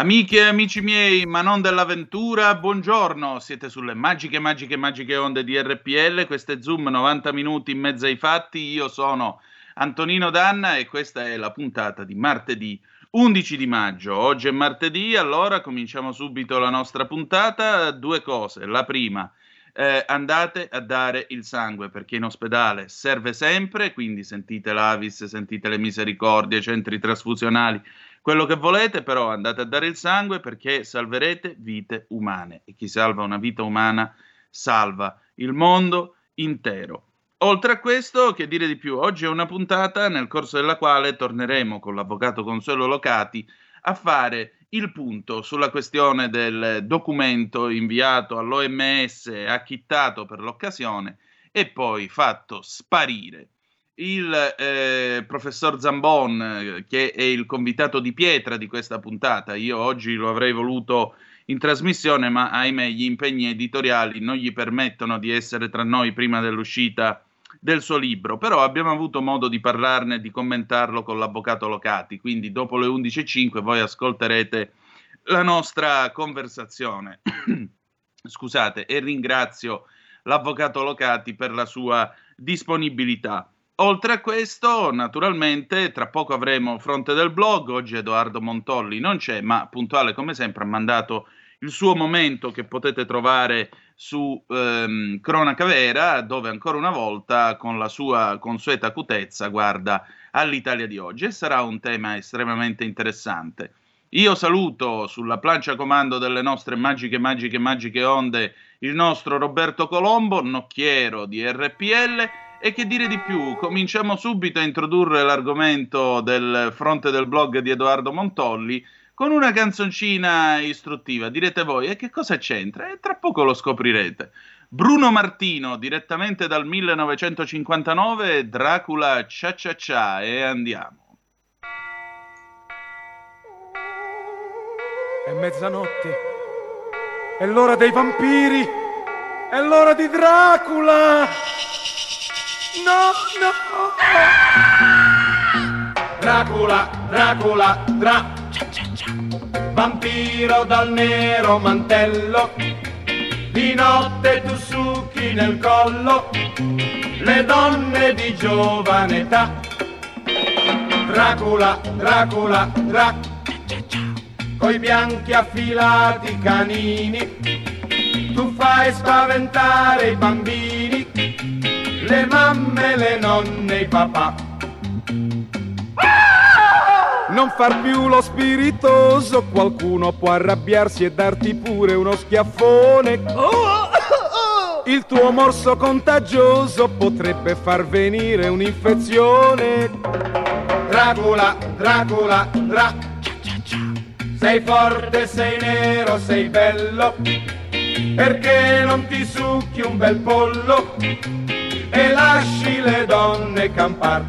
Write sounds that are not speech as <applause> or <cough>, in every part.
Amiche e amici miei, ma non dell'avventura, buongiorno. Siete sulle magiche, magiche, magiche onde di RPL. Questo è Zoom 90 minuti in mezzo ai fatti. Io sono Antonino Danna e questa è la puntata di martedì 11 di maggio. Oggi è martedì, allora cominciamo subito la nostra puntata. Due cose. La prima, eh, andate a dare il sangue perché in ospedale serve sempre, quindi sentite l'Avis, sentite le misericordie, centri trasfusionali quello che volete, però andate a dare il sangue perché salverete vite umane e chi salva una vita umana salva il mondo intero. Oltre a questo, che dire di più? Oggi è una puntata nel corso della quale torneremo con l'avvocato Consuelo Locati a fare il punto sulla questione del documento inviato all'OMS, acchittato per l'occasione e poi fatto sparire il eh, professor Zambon, eh, che è il convitato di pietra di questa puntata. Io oggi lo avrei voluto in trasmissione, ma ahimè gli impegni editoriali non gli permettono di essere tra noi prima dell'uscita del suo libro. Però abbiamo avuto modo di parlarne e di commentarlo con l'avvocato Locati. Quindi dopo le 11.05 voi ascolterete la nostra conversazione. <clears throat> Scusate, e ringrazio l'avvocato Locati per la sua disponibilità. Oltre a questo, naturalmente, tra poco avremo Fronte del Blog. Oggi Edoardo Montolli non c'è, ma puntuale come sempre ha mandato il suo momento che potete trovare su ehm, Cronaca Vera, dove ancora una volta, con la sua consueta acutezza, guarda all'Italia di oggi e sarà un tema estremamente interessante. Io saluto sulla plancia comando delle nostre magiche, magiche, magiche onde il nostro Roberto Colombo, nocchiero di RPL e che dire di più? Cominciamo subito a introdurre l'argomento del fronte del blog di Edoardo Montolli con una canzoncina istruttiva. Direte voi, e che cosa c'entra? E tra poco lo scoprirete. Bruno Martino, direttamente dal 1959, Dracula Cia Cia Cia, e andiamo. È mezzanotte, è l'ora dei vampiri, è l'ora di Dracula! No, no. Dracula, Dracula, Dra. Vampiro dal nero mantello. Di notte tu succhi nel collo le donne di giovane età. Dracula, Dracula, Dra. Coi bianchi affilati canini. Tu fai spaventare i bambini le mamme, le nonne, i papà. Non far più lo spiritoso, qualcuno può arrabbiarsi e darti pure uno schiaffone. Il tuo morso contagioso potrebbe far venire un'infezione. Dracula, Dracula, Dra. Sei forte, sei nero, sei bello. Perché non ti succhi un bel pollo? E lasci le donne campar.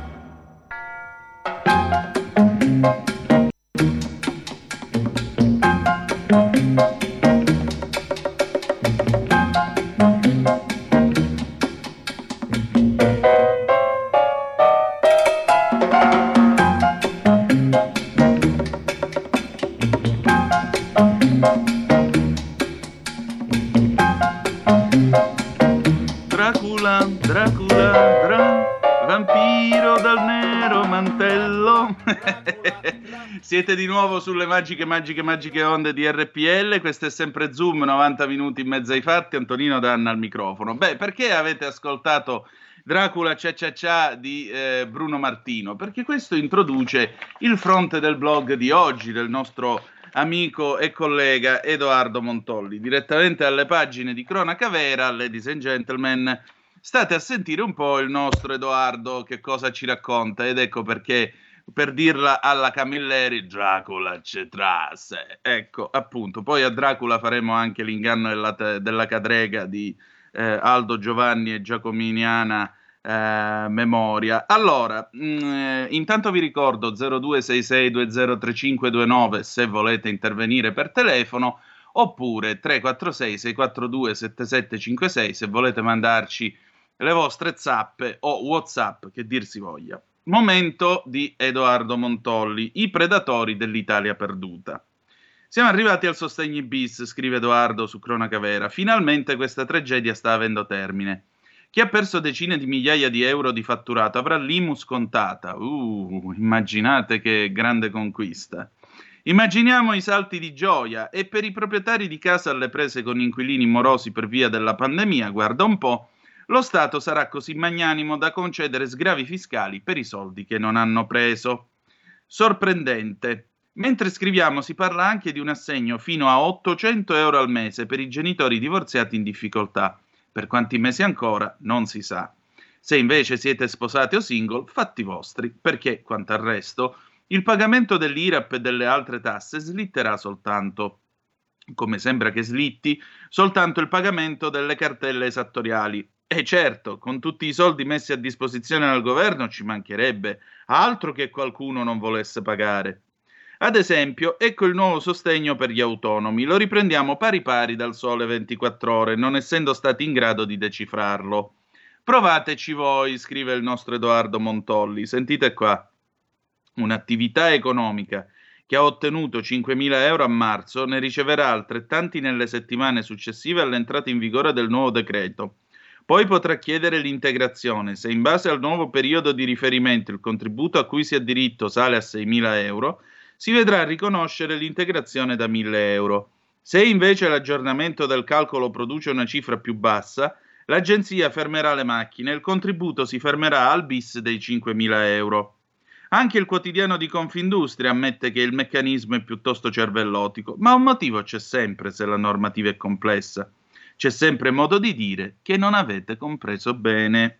Dracula, Dracula, dra, vampiro dal nero mantello. <laughs> Siete di nuovo sulle magiche, magiche, magiche onde di RPL. Questo è sempre Zoom, 90 minuti in mezzo ai fatti. Antonino Danna al microfono. Beh, perché avete ascoltato Dracula Cia Cia Cia di eh, Bruno Martino? Perché questo introduce il fronte del blog di oggi, del nostro amico e collega Edoardo Montolli. Direttamente alle pagine di Cronaca Vera, ladies and gentlemen, state a sentire un po' il nostro Edoardo che cosa ci racconta ed ecco perché per dirla alla Camilleri, Dracula c'è trasse. Ecco, appunto. Poi a Dracula faremo anche l'inganno della, della cadrega di eh, Aldo Giovanni e Giacominiana eh, Memoria. Allora, mh, mm, intanto vi ricordo 0266203529 se volete intervenire per telefono oppure 346 642 7756 se volete mandarci le vostre zappe o whatsapp che dir si voglia. Momento di Edoardo Montolli, i predatori dell'Italia perduta. Siamo arrivati al sostegni bis, scrive Edoardo su Cronaca Vera. Finalmente questa tragedia sta avendo termine. Chi ha perso decine di migliaia di euro di fatturato avrà l'IMU scontata. Uh, immaginate che grande conquista. Immaginiamo i salti di gioia e per i proprietari di casa alle prese con inquilini morosi per via della pandemia, guarda un po', lo Stato sarà così magnanimo da concedere sgravi fiscali per i soldi che non hanno preso. Sorprendente. Mentre scriviamo si parla anche di un assegno fino a 800 euro al mese per i genitori divorziati in difficoltà. Per quanti mesi ancora non si sa. Se invece siete sposati o single, fatti vostri, perché, quanto al resto, il pagamento dell'IRAP e delle altre tasse slitterà soltanto, come sembra che slitti, soltanto il pagamento delle cartelle esattoriali e certo, con tutti i soldi messi a disposizione dal governo ci mancherebbe altro che qualcuno non volesse pagare. Ad esempio, ecco il nuovo sostegno per gli autonomi. Lo riprendiamo pari pari dal sole 24 ore, non essendo stati in grado di decifrarlo. Provateci voi, scrive il nostro Edoardo Montolli. Sentite qua. Un'attività economica che ha ottenuto 5.000 euro a marzo ne riceverà altrettanti nelle settimane successive all'entrata in vigore del nuovo decreto poi potrà chiedere l'integrazione. Se in base al nuovo periodo di riferimento il contributo a cui si ha diritto sale a 6.000 euro, si vedrà riconoscere l'integrazione da 1.000 euro. Se invece l'aggiornamento del calcolo produce una cifra più bassa, l'agenzia fermerà le macchine e il contributo si fermerà al bis dei 5.000 euro. Anche il quotidiano di Confindustria ammette che il meccanismo è piuttosto cervellotico, ma un motivo c'è sempre se la normativa è complessa. C'è sempre modo di dire che non avete compreso bene.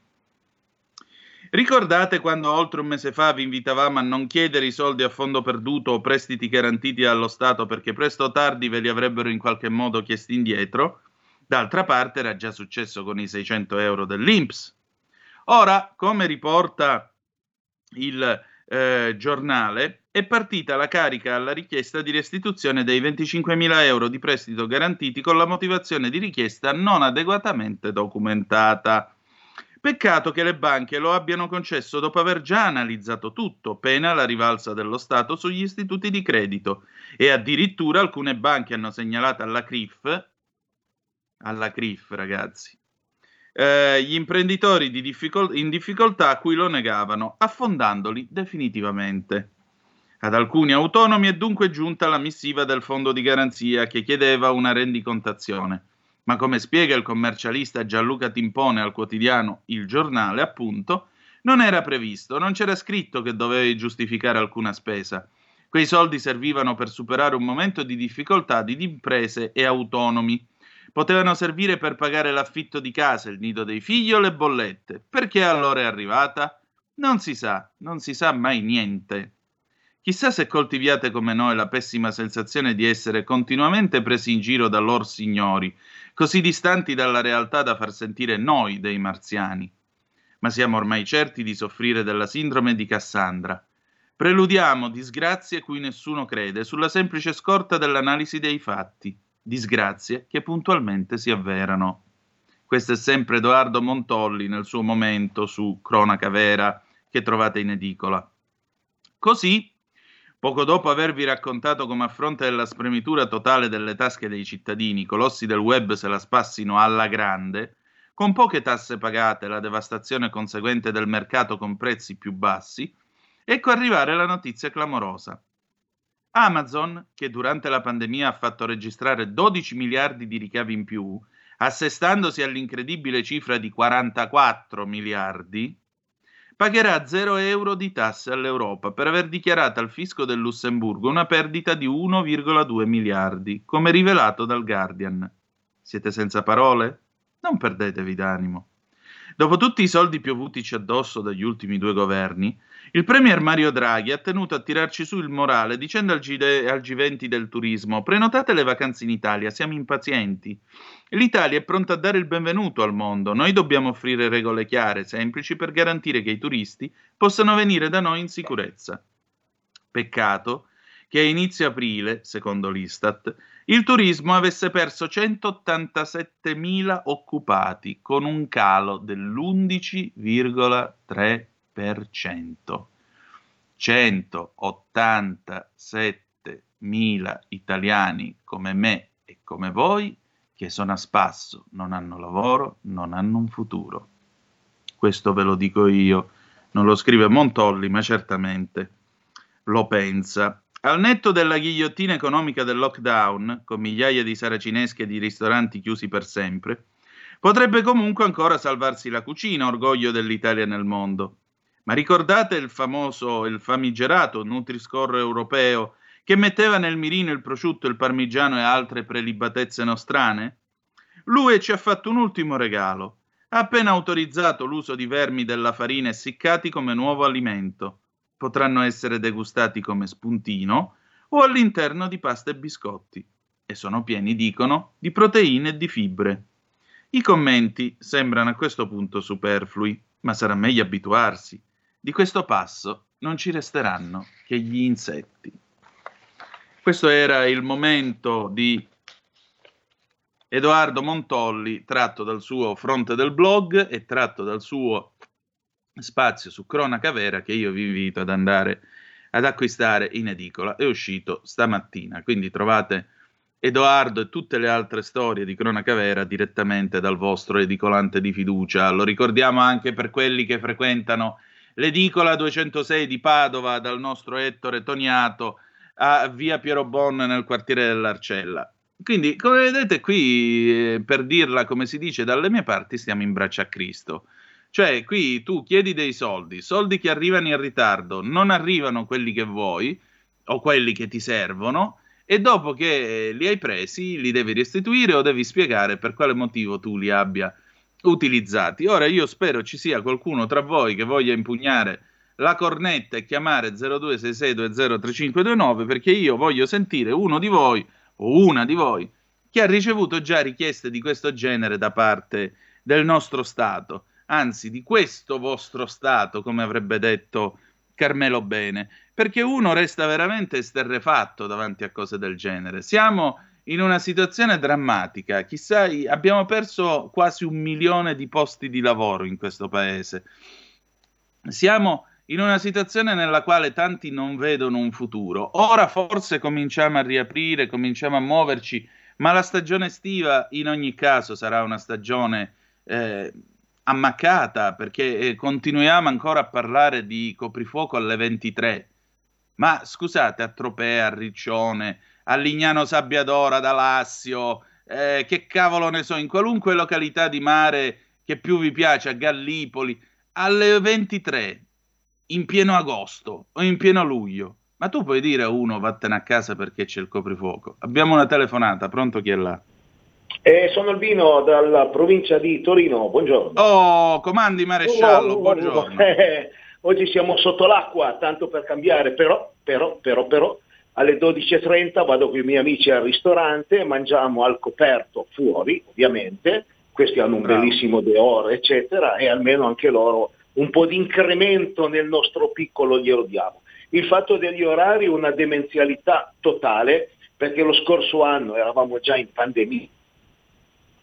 Ricordate quando oltre un mese fa vi invitavamo a non chiedere i soldi a fondo perduto o prestiti garantiti dallo Stato perché presto o tardi ve li avrebbero in qualche modo chiesti indietro? D'altra parte era già successo con i 600 euro dell'INPS. Ora, come riporta il eh, giornale, è partita la carica alla richiesta di restituzione dei 25.000 euro di prestito garantiti con la motivazione di richiesta non adeguatamente documentata. Peccato che le banche lo abbiano concesso dopo aver già analizzato tutto, pena la rivalsa dello Stato sugli istituti di credito e addirittura alcune banche hanno segnalato alla CRIF, alla CRIF ragazzi, eh, gli imprenditori di difficol- in difficoltà a cui lo negavano, affondandoli definitivamente. Ad alcuni autonomi è dunque giunta la missiva del fondo di garanzia che chiedeva una rendicontazione. Ma come spiega il commercialista Gianluca Timpone al quotidiano Il Giornale, appunto, non era previsto, non c'era scritto che dovevi giustificare alcuna spesa. Quei soldi servivano per superare un momento di difficoltà di imprese e autonomi Potevano servire per pagare l'affitto di casa, il nido dei figli o le bollette. Perché allora è arrivata? Non si sa, non si sa mai niente. Chissà se coltiviate come noi la pessima sensazione di essere continuamente presi in giro da lor signori, così distanti dalla realtà da far sentire noi dei marziani. Ma siamo ormai certi di soffrire della sindrome di Cassandra. Preludiamo disgrazie cui nessuno crede sulla semplice scorta dell'analisi dei fatti disgrazie che puntualmente si avverano. Questo è sempre Edoardo Montolli nel suo momento su Cronaca Vera che trovate in edicola. Così, poco dopo avervi raccontato come a fronte della spremitura totale delle tasche dei cittadini, i colossi del web se la spassino alla grande, con poche tasse pagate e la devastazione conseguente del mercato con prezzi più bassi, ecco arrivare la notizia clamorosa. Amazon, che durante la pandemia ha fatto registrare 12 miliardi di ricavi in più, assestandosi all'incredibile cifra di 44 miliardi, pagherà 0 euro di tasse all'Europa per aver dichiarato al fisco del Lussemburgo una perdita di 1,2 miliardi, come rivelato dal Guardian. Siete senza parole? Non perdetevi d'animo. Dopo tutti i soldi piovutici addosso dagli ultimi due governi, il premier Mario Draghi ha tenuto a tirarci su il morale dicendo al, G- al G20 del turismo: prenotate le vacanze in Italia, siamo impazienti. L'Italia è pronta a dare il benvenuto al mondo. Noi dobbiamo offrire regole chiare, semplici, per garantire che i turisti possano venire da noi in sicurezza. Peccato che a inizio aprile, secondo l'Istat, il turismo avesse perso 187.000 occupati, con un calo dell'11,3%. 187.000 italiani come me e come voi che sono a spasso, non hanno lavoro, non hanno un futuro. Questo ve lo dico io, non lo scrive Montolli, ma certamente lo pensa. Al netto della ghigliottina economica del lockdown, con migliaia di saracinesche e di ristoranti chiusi per sempre, potrebbe comunque ancora salvarsi la cucina, orgoglio dell'Italia nel mondo. Ma ricordate il famoso, il famigerato Nutri-Score europeo che metteva nel mirino il prosciutto, il parmigiano e altre prelibatezze nostrane? Lui ci ha fatto un ultimo regalo. Ha appena autorizzato l'uso di vermi della farina essiccati come nuovo alimento. Potranno essere degustati come spuntino o all'interno di pasta e biscotti. E sono pieni, dicono, di proteine e di fibre. I commenti sembrano a questo punto superflui, ma sarà meglio abituarsi. Di questo passo non ci resteranno che gli insetti. Questo era il momento di Edoardo Montolli, tratto dal suo fronte del blog e tratto dal suo spazio su Cronaca Vera, che io vi invito ad andare ad acquistare in edicola. È uscito stamattina, quindi trovate Edoardo e tutte le altre storie di Cronaca Vera direttamente dal vostro edicolante di fiducia. Lo ricordiamo anche per quelli che frequentano l'edicola 206 di Padova dal nostro Ettore Toniato a via Piero Bon nel quartiere dell'Arcella. Quindi, come vedete qui, eh, per dirla come si dice dalle mie parti, stiamo in braccia a Cristo. Cioè, qui tu chiedi dei soldi, soldi che arrivano in ritardo, non arrivano quelli che vuoi o quelli che ti servono, e dopo che li hai presi li devi restituire o devi spiegare per quale motivo tu li abbia utilizzati. Ora io spero ci sia qualcuno tra voi che voglia impugnare la cornetta e chiamare 0266203529 perché io voglio sentire uno di voi o una di voi che ha ricevuto già richieste di questo genere da parte del nostro Stato, anzi di questo vostro Stato, come avrebbe detto Carmelo Bene, perché uno resta veramente esterrefatto davanti a cose del genere. Siamo in una situazione drammatica. Chissà, abbiamo perso quasi un milione di posti di lavoro in questo paese. Siamo in una situazione nella quale tanti non vedono un futuro. Ora forse cominciamo a riaprire, cominciamo a muoverci, ma la stagione estiva in ogni caso sarà una stagione eh, ammaccata perché eh, continuiamo ancora a parlare di coprifuoco alle 23. Ma scusate, a Tropea, a Riccione, a Lignano Sabbiadora, ad Alassio, eh, che cavolo ne so, in qualunque località di mare che più vi piace, a Gallipoli, alle 23, in pieno agosto o in pieno luglio. Ma tu puoi dire a uno vattene a casa perché c'è il coprifuoco. Abbiamo una telefonata, pronto chi è là? Eh, sono Albino dalla provincia di Torino, buongiorno. Oh, comandi maresciallo, oh, buongiorno. Eh, <laughs> oggi siamo sotto l'acqua, tanto per cambiare, però, però, però, però, alle 12.30 vado con i miei amici al ristorante, mangiamo al coperto fuori, ovviamente, questi hanno un Bravo. bellissimo deore, eccetera, e almeno anche loro un po' di incremento nel nostro piccolo glielo diamo. Il fatto degli orari è una demenzialità totale, perché lo scorso anno eravamo già in pandemia,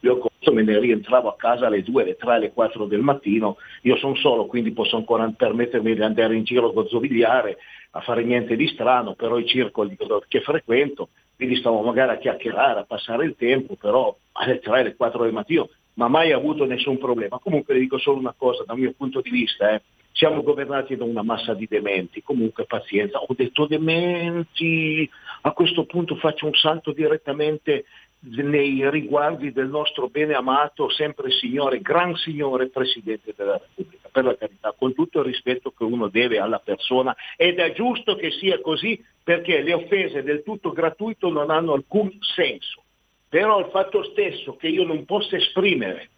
io me ne rientravo a casa alle 2, alle 3, alle 4 del mattino, io sono solo, quindi posso ancora permettermi di andare in giro a gozzovigliare, a fare niente di strano, però i circoli che frequento, quindi stavo magari a chiacchierare, a passare il tempo, però alle 3, alle 4 del mattino, ma mai avuto nessun problema. Comunque le dico solo una cosa, dal mio punto di vista, eh, siamo governati da una massa di dementi, comunque pazienza, ho detto dementi, a questo punto faccio un salto direttamente nei riguardi del nostro bene amato, sempre signore, gran signore Presidente della Repubblica, per la carità, con tutto il rispetto che uno deve alla persona ed è giusto che sia così perché le offese del tutto gratuito non hanno alcun senso. Però il fatto stesso che io non possa esprimere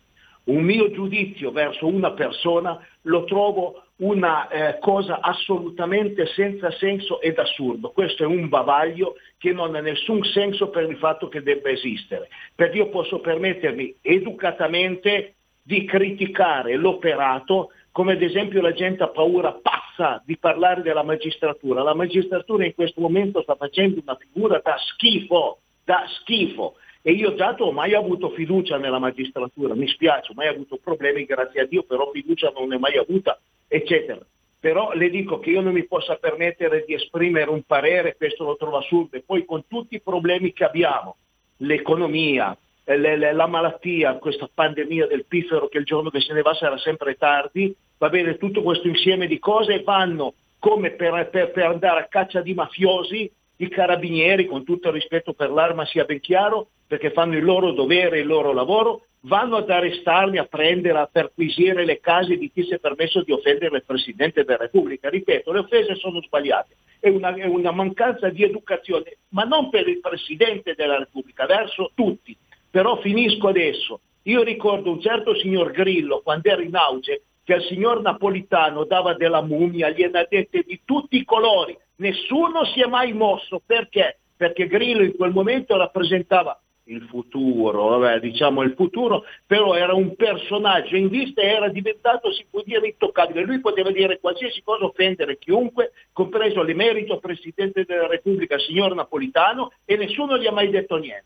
un mio giudizio verso una persona lo trovo una eh, cosa assolutamente senza senso ed assurdo. Questo è un bavaglio che non ha nessun senso per il fatto che debba esistere, perché io posso permettermi educatamente di criticare l'operato, come ad esempio la gente ha paura pazza di parlare della magistratura. La magistratura in questo momento sta facendo una figura da schifo, da schifo. E io dato ho mai avuto fiducia nella magistratura, mi spiace, ho mai avuto problemi, grazie a Dio, però fiducia non ne ho mai avuta, eccetera. Però le dico che io non mi possa permettere di esprimere un parere, questo lo trovo assurdo, e poi con tutti i problemi che abbiamo, l'economia, le, le, la malattia, questa pandemia del piffero che il giorno che se ne va sarà sempre tardi, va bene, tutto questo insieme di cose vanno come per, per, per andare a caccia di mafiosi, i carabinieri, con tutto il rispetto per l'arma sia ben chiaro, perché fanno il loro dovere, il loro lavoro, vanno ad arrestarmi, a prendere, a perquisire le case di chi si è permesso di offendere il Presidente della Repubblica. Ripeto, le offese sono sbagliate, è una, è una mancanza di educazione, ma non per il Presidente della Repubblica, verso tutti. Però finisco adesso. Io ricordo un certo signor Grillo, quando era in auge, che al signor Napolitano dava della mummia, gliene ha dette di tutti i colori. Nessuno si è mai mosso. Perché? Perché Grillo in quel momento rappresentava il futuro, vabbè, diciamo il futuro, però era un personaggio in vista e era diventato, si può dire, intoccabile. Lui poteva dire qualsiasi cosa, offendere chiunque, compreso l'emerito Presidente della Repubblica, signor Napolitano, e nessuno gli ha mai detto niente.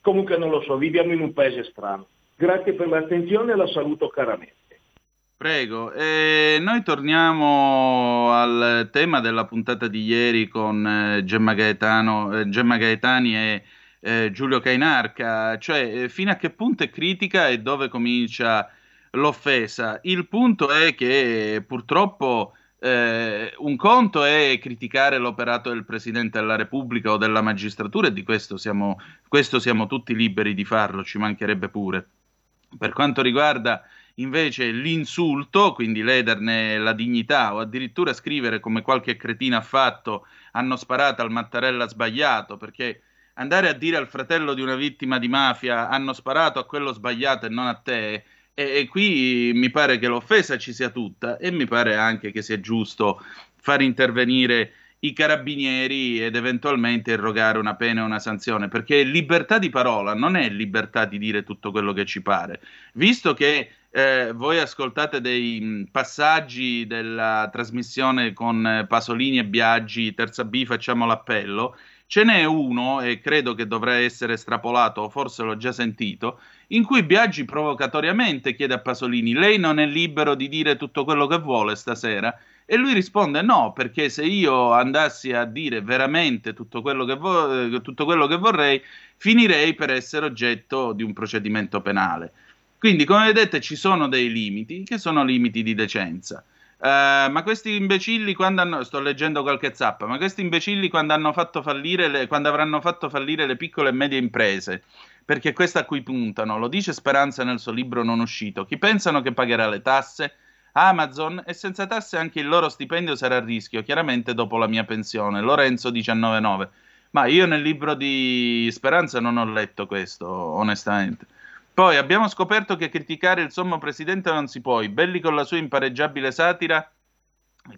Comunque non lo so, viviamo in un paese strano. Grazie per l'attenzione e la saluto caramente. Prego, eh, noi torniamo al tema della puntata di ieri con eh, Gemma, Gaetano, eh, Gemma Gaetani e eh, Giulio Cainarca, cioè eh, fino a che punto è critica e dove comincia l'offesa. Il punto è che purtroppo eh, un conto è criticare l'operato del Presidente della Repubblica o della magistratura e di questo siamo, questo siamo tutti liberi di farlo, ci mancherebbe pure. Per quanto riguarda invece l'insulto, quindi lederne la dignità o addirittura scrivere come qualche cretina ha fatto, hanno sparato al Mattarella sbagliato perché andare a dire al fratello di una vittima di mafia hanno sparato a quello sbagliato e non a te, e, e, qui mi pare che l'offesa ci sia tutta e mi pare anche che sia giusto far intervenire i carabinieri ed eventualmente erogare una pena e una sanzione, perché libertà di parola non è libertà di dire tutto quello che ci pare. Visto che eh, voi ascoltate dei passaggi della trasmissione con Pasolini e Biaggi, terza B, facciamo l'appello, Ce n'è uno, e credo che dovrà essere estrapolato, o forse l'ho già sentito, in cui Biaggi provocatoriamente chiede a Pasolini: Lei non è libero di dire tutto quello che vuole stasera? E lui risponde: No, perché se io andassi a dire veramente tutto quello che, vo- tutto quello che vorrei, finirei per essere oggetto di un procedimento penale. Quindi, come vedete, ci sono dei limiti che sono limiti di decenza. Uh, ma questi imbecilli quando hanno sto leggendo qualche zappa ma questi imbecilli quando hanno fatto fallire le, quando avranno fatto fallire le piccole e medie imprese perché questo a cui puntano lo dice Speranza nel suo libro non uscito chi pensano che pagherà le tasse? Amazon e senza tasse anche il loro stipendio sarà a rischio chiaramente dopo la mia pensione. Lorenzo 199 ma io nel libro di Speranza non ho letto questo onestamente poi abbiamo scoperto che criticare il sommo presidente non si può. Belli con la sua impareggiabile satira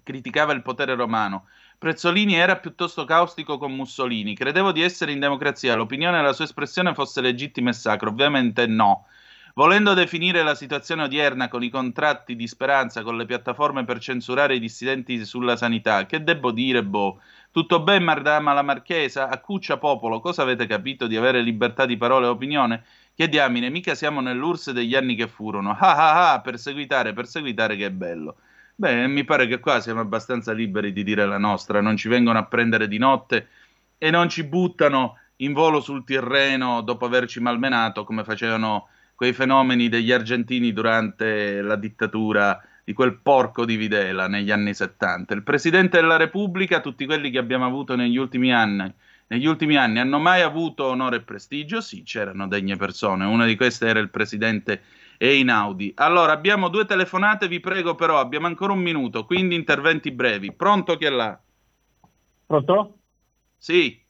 criticava il potere romano. Prezzolini era piuttosto caustico con Mussolini. Credevo di essere in democrazia. L'opinione e la sua espressione fosse legittima e sacra. Ovviamente no. Volendo definire la situazione odierna con i contratti di speranza con le piattaforme per censurare i dissidenti sulla sanità, che debbo dire, boh. Tutto bene, Madama la Marchesa? A Cuccia Popolo, cosa avete capito di avere libertà di parola e opinione? Che diamine, mica siamo nell'URSS degli anni che furono. Ah ah ah, perseguitare, perseguitare che bello. Beh, mi pare che qua siamo abbastanza liberi di dire la nostra, non ci vengono a prendere di notte e non ci buttano in volo sul Tirreno dopo averci malmenato come facevano quei fenomeni degli argentini durante la dittatura di quel porco di Videla negli anni 70. Il Presidente della Repubblica, tutti quelli che abbiamo avuto negli ultimi anni, negli ultimi anni hanno mai avuto onore e prestigio? Sì, c'erano degne persone, una di queste era il Presidente Einaudi. Allora, abbiamo due telefonate, vi prego però, abbiamo ancora un minuto, quindi interventi brevi. Pronto chi è là? Pronto? Sì.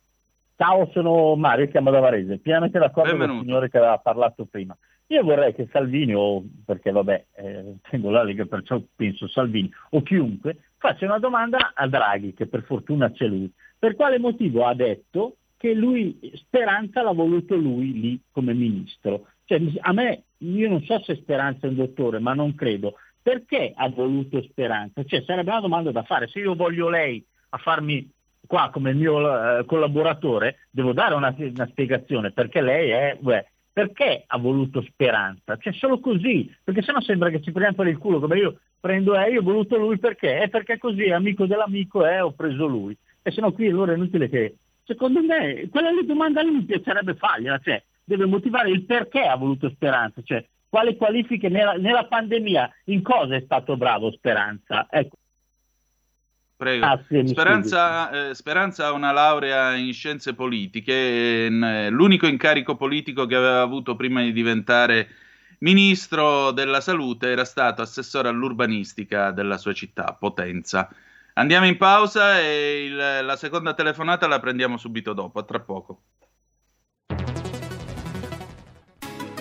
Ciao, sono Mario, chiamo da Varese. Pienamente d'accordo con il signore che aveva parlato prima. Io vorrei che Salvini, o perché vabbè, eh, tengo la Lega, perciò penso Salvini, o chiunque, faccia una domanda a Draghi, che per fortuna c'è lui. Per quale motivo ha detto che lui, Speranza l'ha voluto lui lì come ministro? Cioè, a me, io non so se Speranza è un dottore, ma non credo. Perché ha voluto Speranza? Cioè, sarebbe una domanda da fare. Se io voglio lei a farmi qua come mio eh, collaboratore, devo dare una, una, spiegazione perché lei è... Beh, perché ha voluto speranza? Cioè solo così, perché sennò sembra che ci prendiamo per il culo, come io prendo, eh, io ho voluto lui perché? È perché così, è amico dell'amico, eh, ho preso lui. E sennò qui allora è inutile che... Secondo me, quella lì domanda lì mi piacerebbe fargliela, cioè deve motivare il perché ha voluto speranza, cioè quale qualifiche nella, nella pandemia, in cosa è stato bravo Speranza? Ecco. Prego. Ah, sì, Speranza, eh, Speranza, ha una laurea in scienze politiche, eh, l'unico incarico politico che aveva avuto prima di diventare ministro della salute era stato assessore all'urbanistica della sua città, Potenza. Andiamo in pausa e il, la seconda telefonata la prendiamo subito dopo, a tra poco.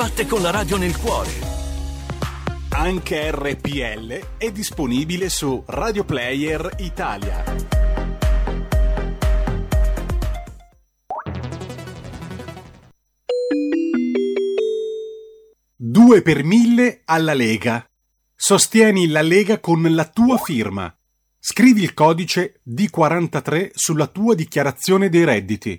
batte con la radio nel cuore. Anche RPL è disponibile su Radio Player Italia. Due per mille alla Lega. Sostieni la Lega con la tua firma. Scrivi il codice D43 sulla tua dichiarazione dei redditi.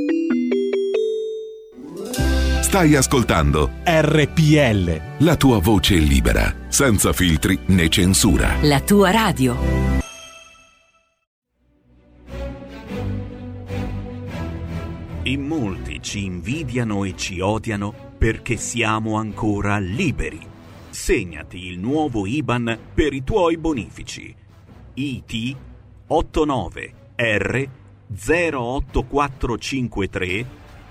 Stai ascoltando RPL. La tua voce libera, senza filtri né censura. La tua radio. In molti ci invidiano e ci odiano perché siamo ancora liberi. Segnati il nuovo IBAN per i tuoi bonifici. IT 89 R 08453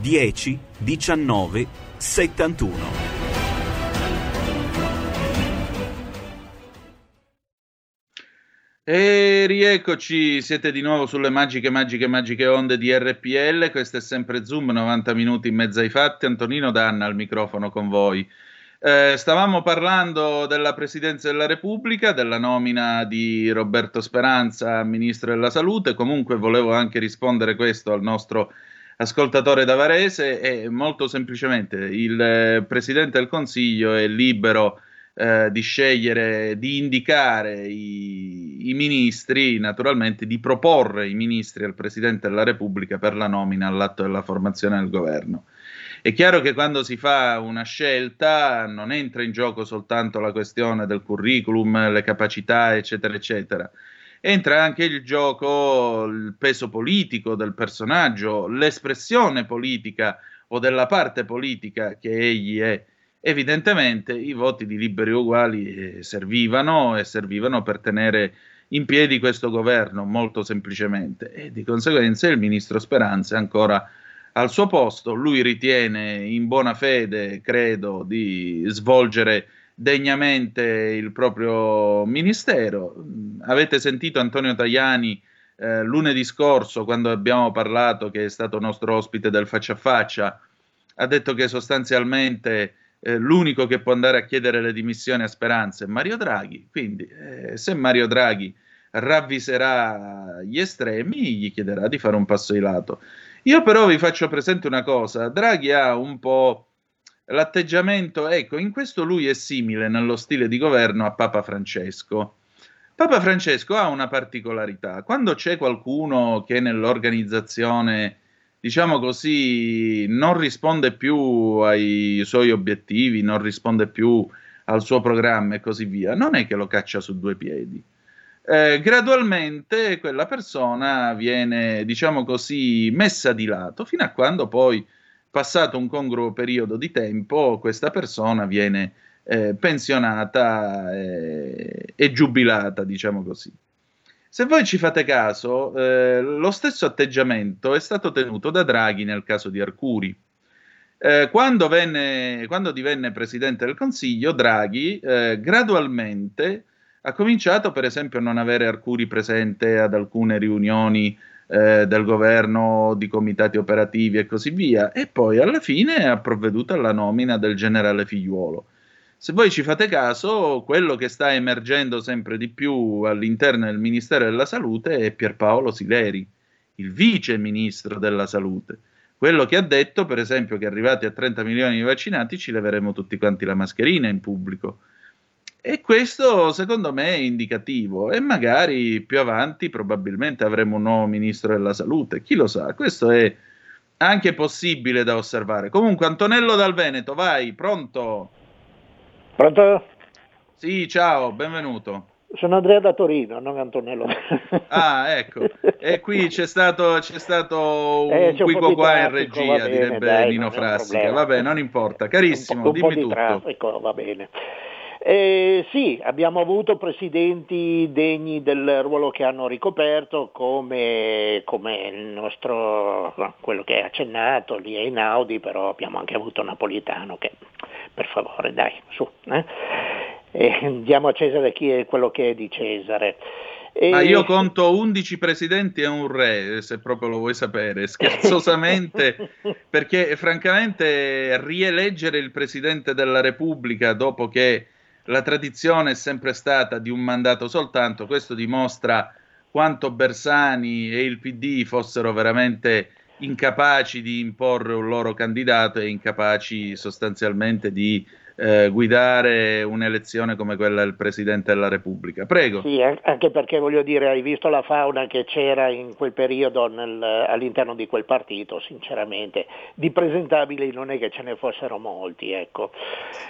10 19 71. E rieccoci, siete di nuovo sulle magiche, magiche, magiche onde di RPL. Questo è sempre Zoom, 90 minuti in mezzo ai fatti. Antonino Danna al microfono con voi. Eh, stavamo parlando della Presidenza della Repubblica, della nomina di Roberto Speranza Ministro della Salute. Comunque volevo anche rispondere questo al nostro ascoltatore da Varese e molto semplicemente il eh, Presidente del Consiglio è libero eh, di scegliere, di indicare i, i, ministri, naturalmente di proporre i ministri al Presidente della Repubblica per la nomina all'atto della formazione del governo. È chiaro che quando si fa una scelta non entra in gioco soltanto la questione del curriculum, le capacità, eccetera, eccetera entra anche il gioco, il peso politico del personaggio, l'espressione politica o della parte politica che egli è, evidentemente i voti di liberi uguali eh, servivano e servivano per tenere in piedi questo governo, molto semplicemente. E di conseguenza il ministro Speranza è ancora al suo posto. Lui ritiene in buona fede, credo, di svolgere degnamente il proprio ministero. Avete sentito Antonio Tajani eh, lunedì scorso, quando abbiamo parlato, che è stato nostro ospite del faccia a faccia, ha detto che sostanzialmente eh, l'unico che può andare a chiedere le dimissioni a Speranza è Mario Draghi. Quindi, eh, se Mario Draghi ravviserà gli estremi, gli chiederà di fare un passo di lato. Io però vi faccio presente una cosa, Draghi ha un po' l'atteggiamento, ecco, in questo lui è simile nello stile di governo a Papa Francesco. Papa Francesco ha una particolarità, quando c'è qualcuno che nell'organizzazione diciamo così, non risponde più ai suoi obiettivi, non risponde più al suo programma e così via, non è che lo caccia su due piedi. Eh, gradualmente quella persona viene, diciamo così, messa di lato fino a quando poi, passato un congruo periodo di tempo, questa persona viene eh, pensionata e, e giubilata, diciamo così. Se voi ci fate caso, eh, lo stesso atteggiamento è stato tenuto da Draghi nel caso di Arcuri. Eh, quando, venne, quando, divenne presidente del Consiglio, Draghi eh, gradualmente ha cominciato, per esempio, a non avere Arcuri presente ad alcune riunioni eh, del governo, di comitati operativi e così via, e poi alla fine ha provveduto alla nomina del generale Figliuolo. Se voi ci fate caso, quello che sta emergendo sempre di più all'interno del Ministero della Salute è Pierpaolo Sileri, il vice ministro della Salute. Quello che ha detto, per esempio, che arrivati a 30 milioni di vaccinati ci leveremo tutti quanti la mascherina in pubblico. E questo secondo me è indicativo e magari più avanti probabilmente avremo un nuovo ministro della salute, chi lo sa, questo è anche possibile da osservare. Comunque Antonello dal Veneto, vai, pronto? Pronto? Sì, ciao, benvenuto. Sono Andrea da Torino, non Antonello. Ah, ecco. E qui c'è stato, c'è stato un, eh, c'è un qua in regia, bene, direbbe dai, Nino Frassica. Vabbè, non importa. Carissimo, un po', un dimmi po tutto. Traffico, va bene. Eh, sì, abbiamo avuto presidenti degni del ruolo che hanno ricoperto, come, come il nostro, quello che è accennato, lì è Inaudi, però abbiamo anche avuto Napolitano che, per favore, dai, su. Eh? Eh, diamo a Cesare chi è quello che è di Cesare. E... Ma io conto 11 presidenti e un re, se proprio lo vuoi sapere, <laughs> scherzosamente, perché francamente rieleggere il presidente della Repubblica dopo che la tradizione è sempre stata di un mandato soltanto, questo dimostra quanto Bersani e il PD fossero veramente incapaci di imporre un loro candidato e incapaci sostanzialmente di eh, guidare un'elezione come quella del Presidente della Repubblica. Prego. Sì, anche perché voglio dire, hai visto la fauna che c'era in quel periodo nel, all'interno di quel partito, sinceramente. Di presentabili non è che ce ne fossero molti, ecco.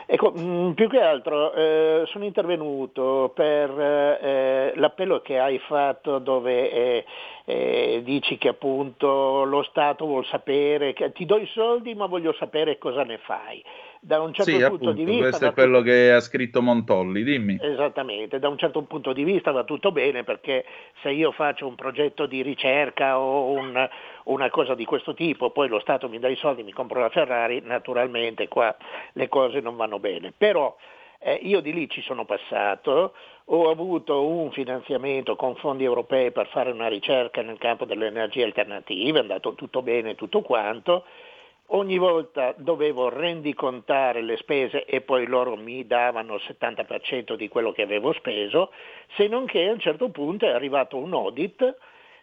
ecco mh, mm, più che altro eh, sono intervenuto per eh, l'appello che hai fatto dove eh, eh, dici che appunto lo Stato vuol sapere, che ti do i soldi ma voglio sapere cosa ne fai da un certo sì, punto appunto, di vista... Questo è quello tutto... che ha scritto Montolli, dimmi. Esattamente, da un certo punto di vista va tutto bene perché se io faccio un progetto di ricerca o un, una cosa di questo tipo, poi lo Stato mi dà i soldi, mi compro la Ferrari, naturalmente qua le cose non vanno bene. Però eh, io di lì ci sono passato, ho avuto un finanziamento con fondi europei per fare una ricerca nel campo delle energie alternative, è andato tutto bene, tutto quanto ogni volta dovevo rendicontare le spese e poi loro mi davano il 70% di quello che avevo speso, se non che a un certo punto è arrivato un audit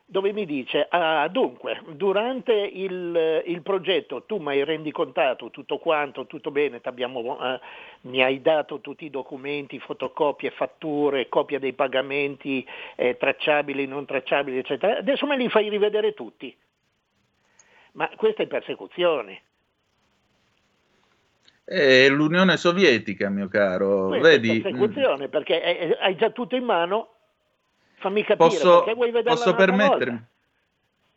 dove mi dice, ah, dunque, durante il, il progetto tu mi hai rendicontato tutto quanto, tutto bene, eh, mi hai dato tutti i documenti, fotocopie, fatture, copia dei pagamenti eh, tracciabili, non tracciabili, eccetera, adesso me li fai rivedere tutti ma questa è persecuzione. È l'Unione Sovietica, mio caro. Questa Vedi? È persecuzione, perché hai già tutto in mano. Fammi capire, posso, perché vuoi vederla posso permettermi? volta?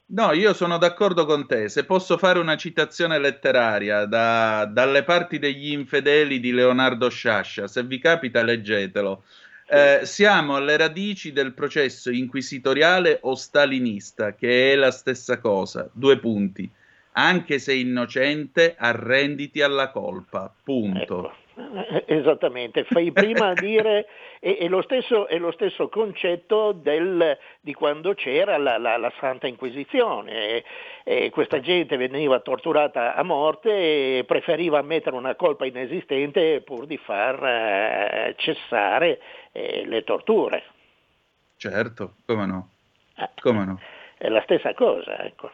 No, io sono d'accordo con te. Se posso fare una citazione letteraria da, dalle parti degli infedeli di Leonardo Sciascia, se vi capita leggetelo. Eh, siamo alle radici del processo inquisitoriale o stalinista, che è la stessa cosa. Due punti. Anche se innocente, arrenditi alla colpa. Punto. Ecco. Esattamente, fai prima a dire, è, lo stesso, è, lo stesso, concetto del, di quando c'era la, la, la Santa Inquisizione, e, e questa gente veniva torturata a morte e preferiva ammettere una colpa inesistente pur di far eh, cessare eh, le torture. Certo, come no? Eh, come no? È la stessa cosa, ecco.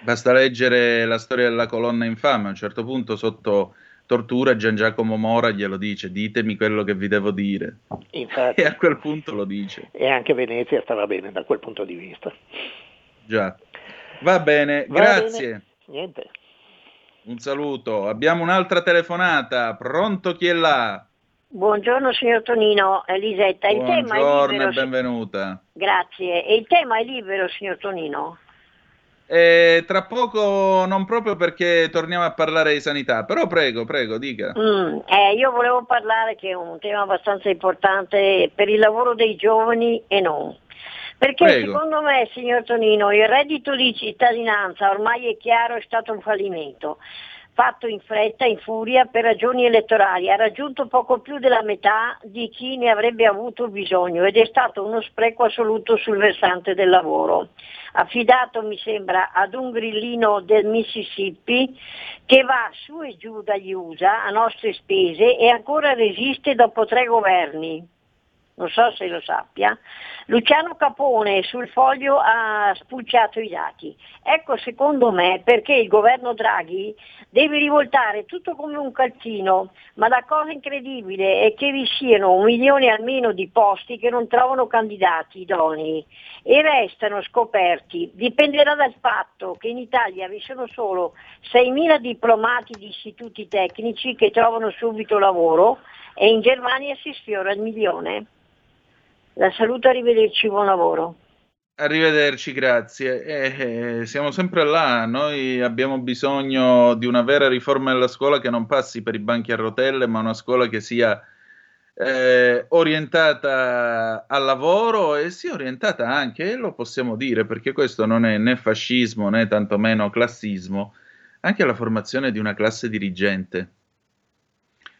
Basta leggere la storia della colonna infame, a un certo punto sotto tortura Gian Giacomo Mora glielo dice, ditemi quello che vi devo dire. Infatti, <laughs> e a quel punto lo dice. E anche Venezia stava bene da quel punto di vista. Già. Va bene, Va grazie. Bene. Niente. Un saluto. Abbiamo un'altra telefonata. Pronto chi è là? Buongiorno signor Tonino, Elisetta. Il Buongiorno tema è libero, e benvenuta. Grazie. E il tema è libero signor Tonino? Eh, tra poco, non proprio perché torniamo a parlare di sanità, però prego, prego, dica. Mm, eh, io volevo parlare che è un tema abbastanza importante per il lavoro dei giovani e non. Perché prego. secondo me, signor Tonino, il reddito di cittadinanza ormai è chiaro è stato un fallimento fatto in fretta, in furia, per ragioni elettorali, ha raggiunto poco più della metà di chi ne avrebbe avuto bisogno ed è stato uno spreco assoluto sul versante del lavoro. Affidato, mi sembra, ad un grillino del Mississippi che va su e giù dagli USA a nostre spese e ancora resiste dopo tre governi non so se lo sappia, Luciano Capone sul foglio ha spulciato i dati. Ecco secondo me perché il governo Draghi deve rivoltare tutto come un calzino, ma la cosa incredibile è che vi siano un milione almeno di posti che non trovano candidati idonei e restano scoperti. Dipenderà dal fatto che in Italia vi sono solo 6.000 diplomati di istituti tecnici che trovano subito lavoro e in Germania si sfiora il milione. La saluto, arrivederci, buon lavoro. Arrivederci, grazie. Eh, eh, siamo sempre là, noi abbiamo bisogno di una vera riforma della scuola che non passi per i banchi a rotelle, ma una scuola che sia eh, orientata al lavoro e sia orientata anche, lo possiamo dire, perché questo non è né fascismo né tantomeno classismo, anche alla formazione di una classe dirigente.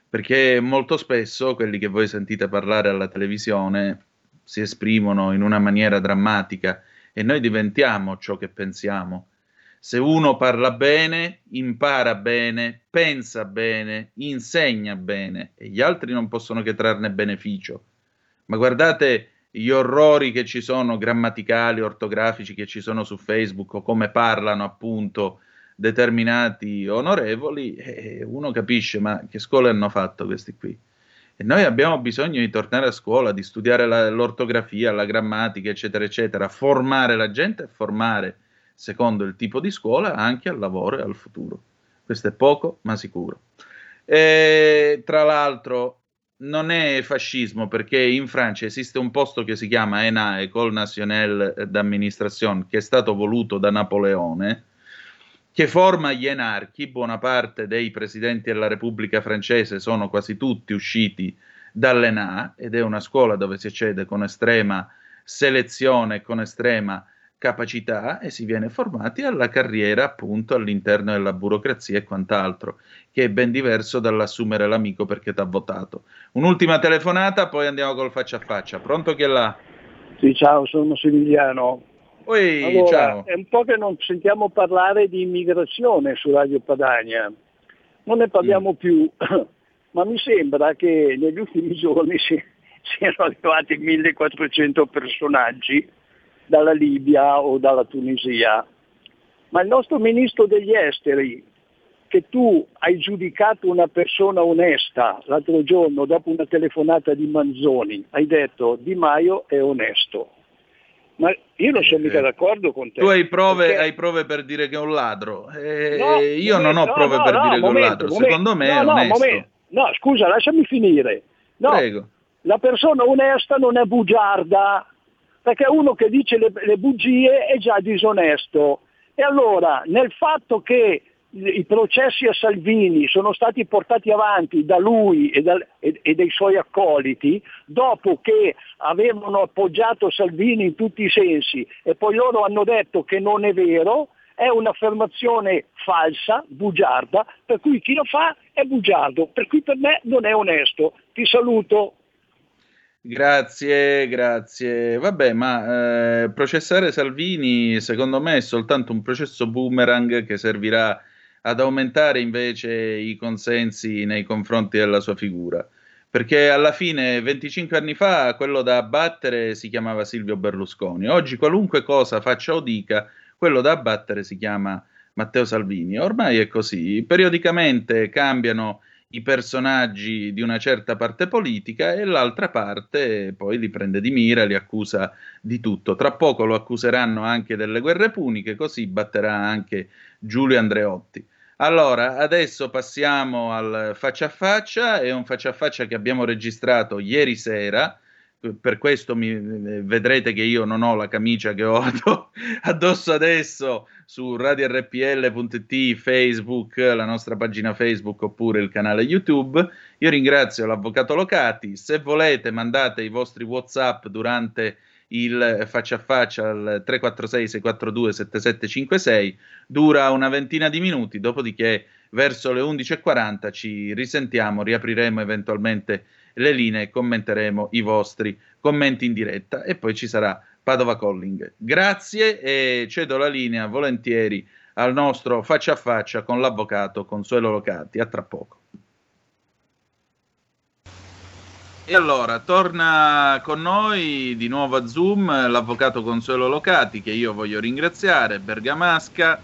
Perché molto spesso quelli che voi sentite parlare alla televisione si esprimono in una maniera drammatica e noi diventiamo ciò che pensiamo. Se uno parla bene, impara bene, pensa bene, insegna bene e gli altri non possono che trarne beneficio. Ma guardate gli orrori che ci sono grammaticali, ortografici che ci sono su Facebook o come parlano appunto determinati onorevoli e uno capisce ma che scuole hanno fatto questi qui? E noi abbiamo bisogno di tornare a scuola, di studiare la, l'ortografia, la grammatica, eccetera, eccetera, formare la gente e formare, secondo il tipo di scuola, anche al lavoro e al futuro. Questo è poco, ma sicuro. E, tra l'altro, non è fascismo perché in Francia esiste un posto che si chiama ENA, École Nationale d'Administration, che è stato voluto da Napoleone che forma gli enarchi, buona parte dei presidenti della Repubblica francese sono quasi tutti usciti dall'ENA ed è una scuola dove si accede con estrema selezione con estrema capacità e si viene formati alla carriera appunto all'interno della burocrazia e quant'altro, che è ben diverso dall'assumere l'amico perché ti ha votato. Un'ultima telefonata, poi andiamo col faccia a faccia. Pronto chi è là? Sì, ciao, sono Massimiliano. Oi, allora. È un po' che non sentiamo parlare di immigrazione su Radio Padania. Non ne parliamo mm. più, <clears throat> ma mi sembra che negli ultimi giorni si, <laughs> siano arrivati 1400 personaggi dalla Libia o dalla Tunisia. Ma il nostro ministro degli esteri, che tu hai giudicato una persona onesta l'altro giorno dopo una telefonata di Manzoni, hai detto Di Maio è onesto. Ma io non sono mica d'accordo con te. Tu hai prove, perché... hai prove per dire che è un ladro. Eh, no, io momento, non ho prove no, per no, dire che è un ladro. Momento, Secondo me è onesto. No, scusa, lasciami finire. Prego. La persona onesta non è bugiarda. perché uno che dice le, le bugie è già disonesto. E allora nel fatto che i processi a Salvini sono stati portati avanti da lui e, da, e, e, dai suoi accoliti dopo che avevano appoggiato Salvini in tutti i sensi e poi loro hanno detto che non è vero, è un'affermazione falsa, bugiarda, per cui chi lo fa è bugiardo, per cui per me non è onesto. Ti saluto. Grazie, grazie. Vabbè, ma eh, processare Salvini secondo me è soltanto un processo boomerang che servirà ad aumentare invece i consensi nei confronti della sua figura. Perché alla fine, 25 anni fa, quello da abbattere si chiamava Silvio Berlusconi. Oggi, qualunque cosa faccia o dica, quello da abbattere si chiama Matteo Salvini. Ormai è così. Periodicamente cambiano i personaggi di una certa parte politica e l'altra parte poi li prende di mira, li accusa di tutto. Tra poco lo accuseranno anche delle guerre puniche, così batterà anche Giulio Andreotti. Allora, adesso passiamo al faccia a faccia, è un faccia a faccia che abbiamo registrato ieri sera, per questo mi, vedrete che io non ho la camicia che ho <laughs> addosso adesso su radiorpl.it, Facebook, la nostra pagina Facebook oppure il canale YouTube. Io ringrazio l'avvocato Locati, se volete mandate i vostri WhatsApp durante il faccia a faccia al 346 642 7756 dura una ventina di minuti dopodiché verso le 11.40 ci risentiamo riapriremo eventualmente le linee commenteremo i vostri commenti in diretta. E poi ci sarà Padova Calling. Grazie e cedo la linea volentieri al nostro faccia a faccia con l'avvocato Consuelo Locati. A tra poco. E allora, torna con noi di nuovo a Zoom l'avvocato Consuelo Locati, che io voglio ringraziare, Bergamasca,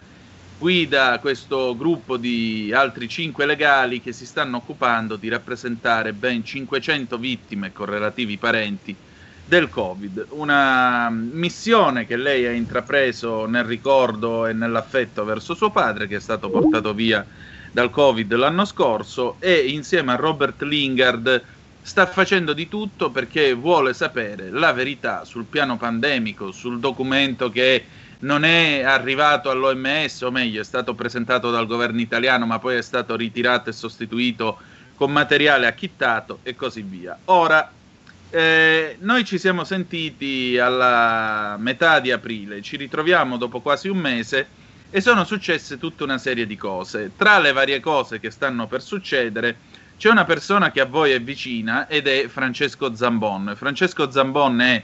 guida questo gruppo di altri cinque legali che si stanno occupando di rappresentare ben 500 vittime con relativi parenti del Covid. Una missione che lei ha intrapreso nel ricordo e nell'affetto verso suo padre, che è stato portato via dal Covid l'anno scorso, e insieme a Robert Lingard sta facendo di tutto perché vuole sapere la verità sul piano pandemico, sul documento che non è arrivato all'OMS, o meglio, è stato presentato dal governo italiano, ma poi è stato ritirato e sostituito con materiale acchittato e così via. Ora, eh, noi ci siamo sentiti alla metà di aprile, ci ritroviamo dopo quasi un mese e sono successe tutta una serie di cose. Tra le varie cose che stanno per succedere, c'è una persona che a voi è vicina ed è Francesco Zambon. Francesco Zambon è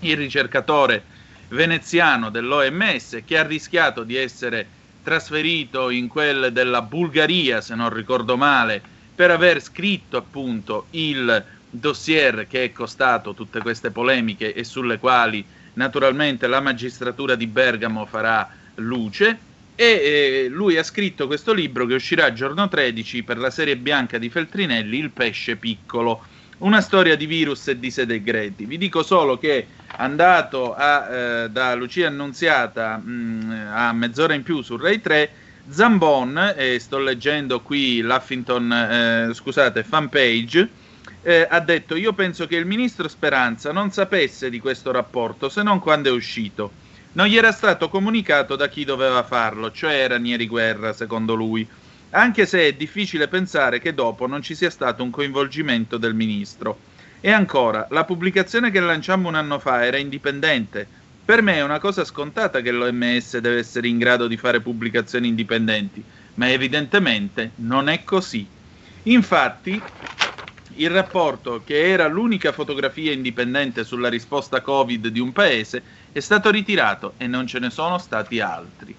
il ricercatore veneziano dell'OMS che ha rischiato di essere trasferito in quel della Bulgaria, se non ricordo male, per aver scritto appunto il dossier che è costato tutte queste polemiche e sulle quali naturalmente la magistratura di Bergamo farà luce. E eh, lui ha scritto questo libro che uscirà giorno 13 per la serie bianca di Feltrinelli, Il pesce piccolo, una storia di virus e di segreti. Vi dico solo che andato a, eh, da Lucia Annunziata mh, mm, a mezz'ora in più su Rai 3, Zambon, e sto leggendo qui l'Huffington, eh, scusate, fanpage, eh, ha detto io penso che il ministro Speranza non sapesse di questo rapporto se non quando è uscito non gli era stato comunicato da chi doveva farlo, cioè Ranieri Guerra, secondo lui, anche se è difficile pensare che dopo non ci sia stato un coinvolgimento del ministro. E ancora, la pubblicazione che lanciammo un anno fa era indipendente. Per me è una cosa scontata che l'OMS deve essere in grado di fare pubblicazioni indipendenti, ma evidentemente non è così. Infatti, il rapporto, che era l'unica fotografia indipendente sulla risposta Covid di un paese, è stato ritirato e non ce ne sono stati altri.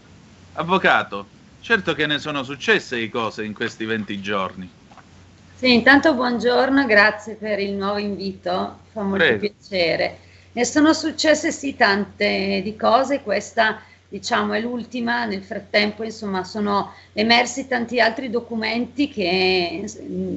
Avvocato, certo che ne sono successe di cose in questi 20 giorni. Sì, intanto buongiorno, grazie per il nuovo invito, fa molto Prego. piacere. Ne sono successe sì tante di cose, questa diciamo è l'ultima, nel frattempo insomma sono emersi tanti altri documenti che,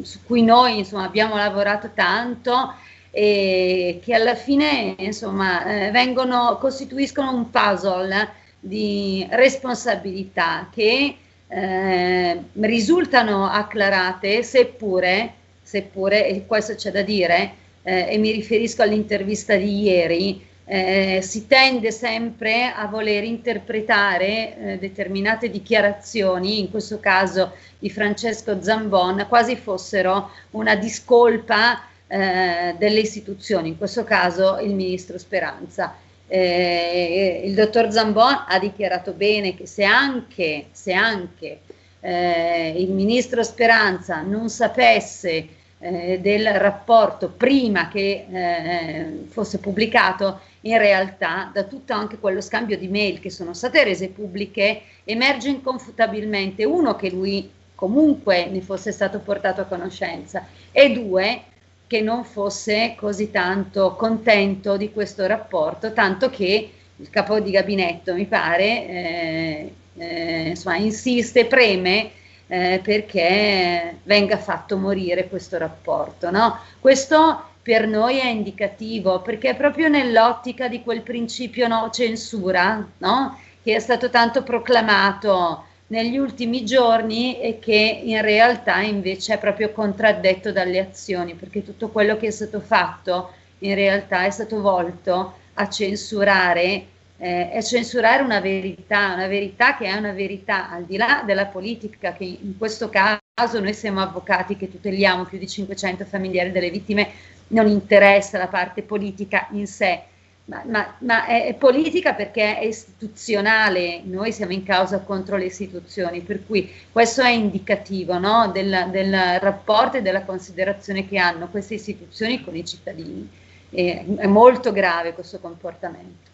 su cui noi insomma abbiamo lavorato tanto e che alla fine insomma eh, vengono, costituiscono un puzzle di responsabilità che eh, risultano acclarate seppure, seppure, e questo c'è da dire, eh, e mi riferisco all'intervista di ieri, eh, si tende sempre a voler interpretare eh, determinate dichiarazioni, in questo caso di Francesco Zambon, quasi fossero una discolpa eh, delle istituzioni, in questo caso il ministro Speranza. Eh, il dottor Zambon ha dichiarato bene che se anche, se anche eh, il ministro Speranza non sapesse eh, del rapporto prima che eh, fosse pubblicato, in realtà da tutto anche quello scambio di mail che sono state rese pubbliche emerge inconfutabilmente. Uno che lui comunque ne fosse stato portato a conoscenza e due che non fosse così tanto contento di questo rapporto, tanto che il capo di gabinetto, mi pare, eh, eh, insomma, insiste, preme eh, perché venga fatto morire questo rapporto. No? Questo per noi è indicativo perché è proprio nell'ottica di quel principio no censura no? che è stato tanto proclamato negli ultimi giorni e che in realtà invece è proprio contraddetto dalle azioni perché tutto quello che è stato fatto in realtà è stato volto a censurare eh, è censurare una verità, una verità che è una verità al di là della politica, che in questo caso noi siamo avvocati che tuteliamo più di 500 familiari delle vittime, non interessa la parte politica in sé, ma, ma, ma è, è, politica perché è istituzionale, noi siamo in causa contro le istituzioni, per cui questo è indicativo no? del, del rapporto e della considerazione che hanno queste istituzioni con i cittadini. E, è molto grave questo comportamento.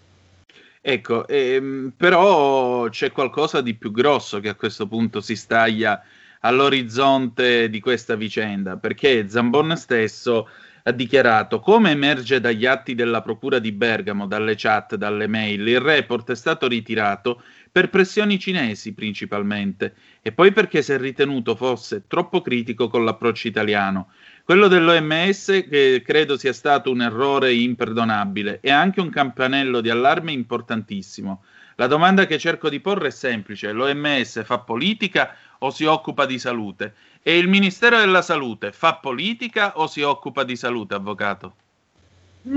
Ecco, ehm, però c'è qualcosa di più grosso che a questo punto si staglia all'orizzonte di questa vicenda, perché Zambon stesso ha dichiarato come emerge dagli atti della Procura di Bergamo, dalle chat, dalle mail, il report è stato ritirato per pressioni cinesi principalmente e poi perché si è ritenuto fosse troppo critico con l'approccio italiano. Quello dell'OMS che credo sia stato un errore imperdonabile e anche un campanello di allarme importantissimo. La domanda che cerco di porre è semplice: l'OMS fa politica o si occupa di salute? E il Ministero della Salute fa politica o si occupa di salute, avvocato? <laughs>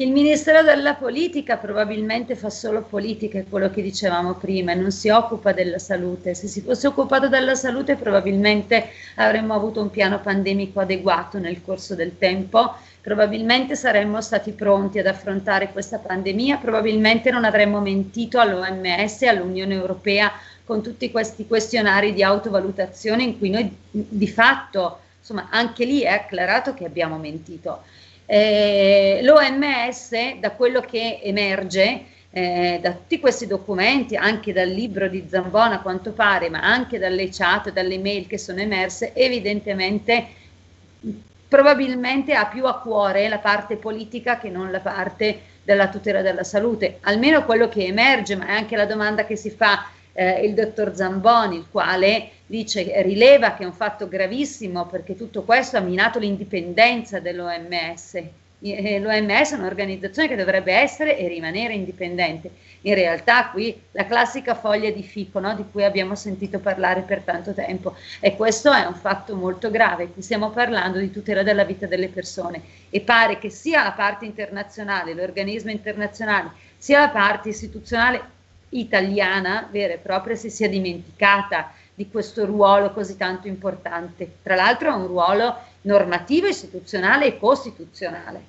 Il Ministero della Politica probabilmente fa solo politica, è quello che dicevamo prima, non si occupa della salute. Se si fosse occupato della salute probabilmente avremmo avuto un piano pandemico adeguato nel corso del tempo, probabilmente saremmo stati pronti ad affrontare questa pandemia, probabilmente non avremmo mentito all'OMS all'Unione Europea con tutti questi questionari di autovalutazione in cui noi di fatto, insomma, anche lì è acclarato che abbiamo mentito. Eh, L'OMS, da quello che emerge, eh, da tutti questi documenti, anche dal libro di Zambona a quanto pare, ma anche dalle chat, dalle mail che sono emerse, evidentemente probabilmente ha più a cuore la parte politica che non la parte della tutela della salute, almeno quello che emerge, ma è anche la domanda che si fa eh, il dottor Zamboni, il quale dice, rileva che è un fatto gravissimo perché tutto questo ha minato l'indipendenza dell'OMS. L'OMS è un'organizzazione che dovrebbe essere e rimanere indipendente. In realtà qui la classica foglia di fico no, di cui abbiamo sentito parlare per tanto tempo e questo è un fatto molto grave. Qui stiamo parlando di tutela della vita delle persone e pare che sia la parte internazionale, l'organismo internazionale, sia la parte istituzionale italiana vera e propria si sia dimenticata di questo ruolo così tanto importante. Tra l'altro è un ruolo normativo, istituzionale e costituzionale.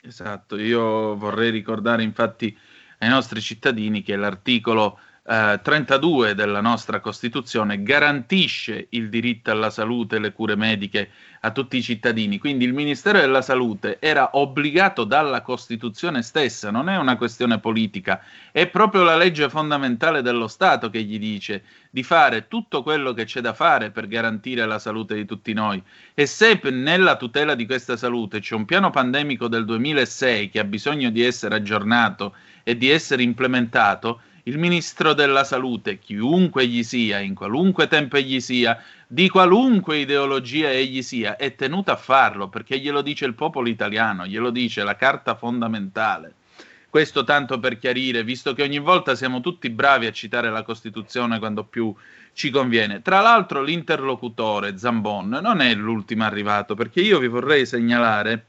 Esatto, io vorrei ricordare infatti ai nostri cittadini che l'articolo eh, 32 della nostra Costituzione garantisce il diritto alla salute e le cure mediche a tutti i cittadini. Quindi il Ministero della Salute era obbligato dalla Costituzione stessa, non è una questione politica, è proprio la legge fondamentale dello Stato che gli dice di fare tutto quello che c'è da fare per garantire la salute di tutti noi. E se nella tutela di questa salute c'è un piano pandemico del 2006 che ha bisogno di essere aggiornato e di essere implementato, il ministro della salute, chiunque egli sia, in qualunque tempo egli sia, di qualunque ideologia egli sia, è tenuto a farlo perché glielo dice il popolo italiano, glielo dice la carta fondamentale. Questo tanto per chiarire, visto che ogni volta siamo tutti bravi a citare la Costituzione quando più ci conviene. Tra l'altro l'interlocutore Zambon non è l'ultimo arrivato, perché io vi vorrei segnalare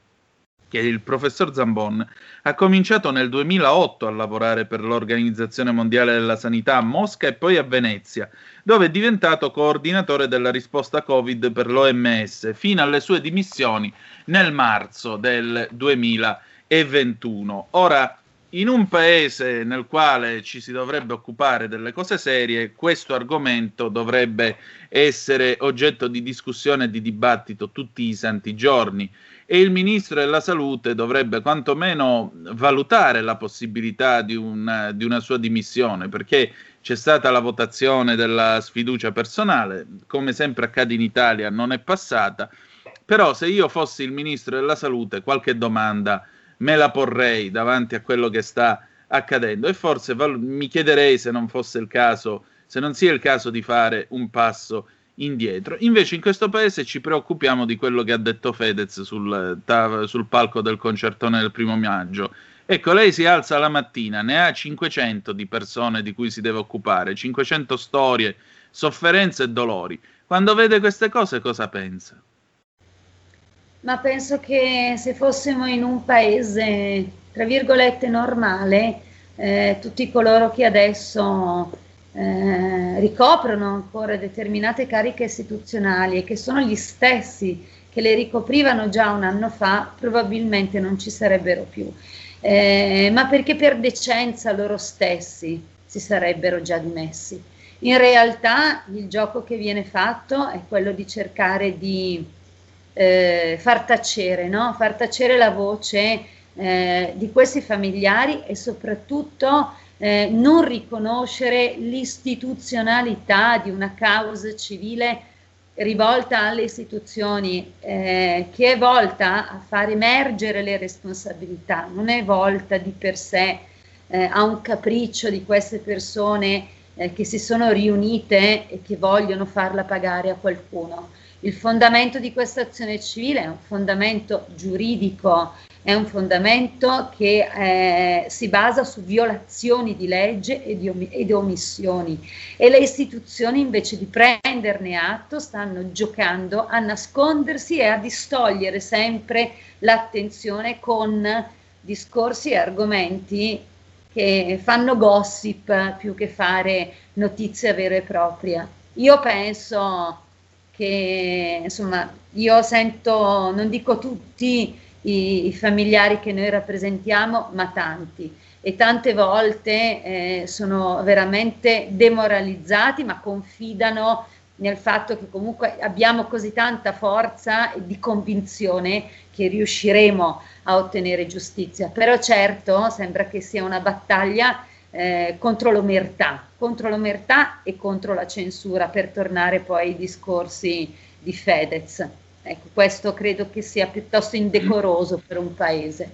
che il professor Zambon ha cominciato nel 2008 a lavorare per l'Organizzazione Mondiale della Sanità a Mosca e poi a Venezia, dove è diventato coordinatore della risposta Covid per l'OMS, fino alle sue dimissioni nel marzo del 2021. Ora, in un paese nel quale ci si dovrebbe occupare delle cose serie, questo argomento dovrebbe essere oggetto di discussione e di dibattito tutti i santi giorni e il ministro della salute dovrebbe quantomeno valutare la possibilità di una, di una sua dimissione, perché c'è stata la votazione della sfiducia personale, come sempre accade in Italia, non è passata, però se io fossi il ministro della salute qualche domanda me la porrei davanti a quello che sta accadendo. E forse val- mi chiederei se non fosse il caso, se non sia il caso di fare un passo indietro. Invece in questo paese ci preoccupiamo di quello che ha detto Fedez sul, sul palco del concertone del primo maggio. Ecco, lei si alza la mattina, ne ha 500 di persone di cui si deve occupare, 500 storie, sofferenze e dolori. Quando vede queste cose cosa pensa? Ma penso che se fossimo in un paese, tra virgolette, normale, eh, tutti coloro che adesso eh, ricoprono ancora determinate cariche istituzionali e che sono gli stessi che le ricoprivano già un anno fa, probabilmente non ci sarebbero più. Eh, ma perché per decenza loro stessi si sarebbero già dimessi. In realtà il gioco che viene fatto è quello di cercare di eh, far tacere, no? far tacere la voce eh, di questi familiari e soprattutto eh, non riconoscere l'istituzionalità di una causa civile rivolta alle istituzioni, eh, che è volta a far emergere le responsabilità, non è volta di per sé eh, a un capriccio di queste persone eh, che si sono riunite e che vogliono farla pagare a qualcuno. Il fondamento di questa azione civile è un fondamento giuridico è un fondamento che eh, si basa su violazioni di legge e di, om- e di, omissioni e le istituzioni invece di prenderne atto stanno giocando a nascondersi e a distogliere sempre l'attenzione con discorsi e argomenti che fanno gossip più che fare notizia vera e propria. Io penso che, insomma, io sento, non dico tutti, i, i familiari che noi rappresentiamo, ma tanti e tante volte eh, sono veramente demoralizzati, ma confidano nel fatto che comunque abbiamo così tanta forza e di convinzione che riusciremo a ottenere giustizia. Però certo sembra che sia una battaglia eh, contro l'omertà, contro l'omertà e contro la censura, per tornare poi ai discorsi di Fedez. Ecco, questo credo che sia piuttosto indecoroso per un paese.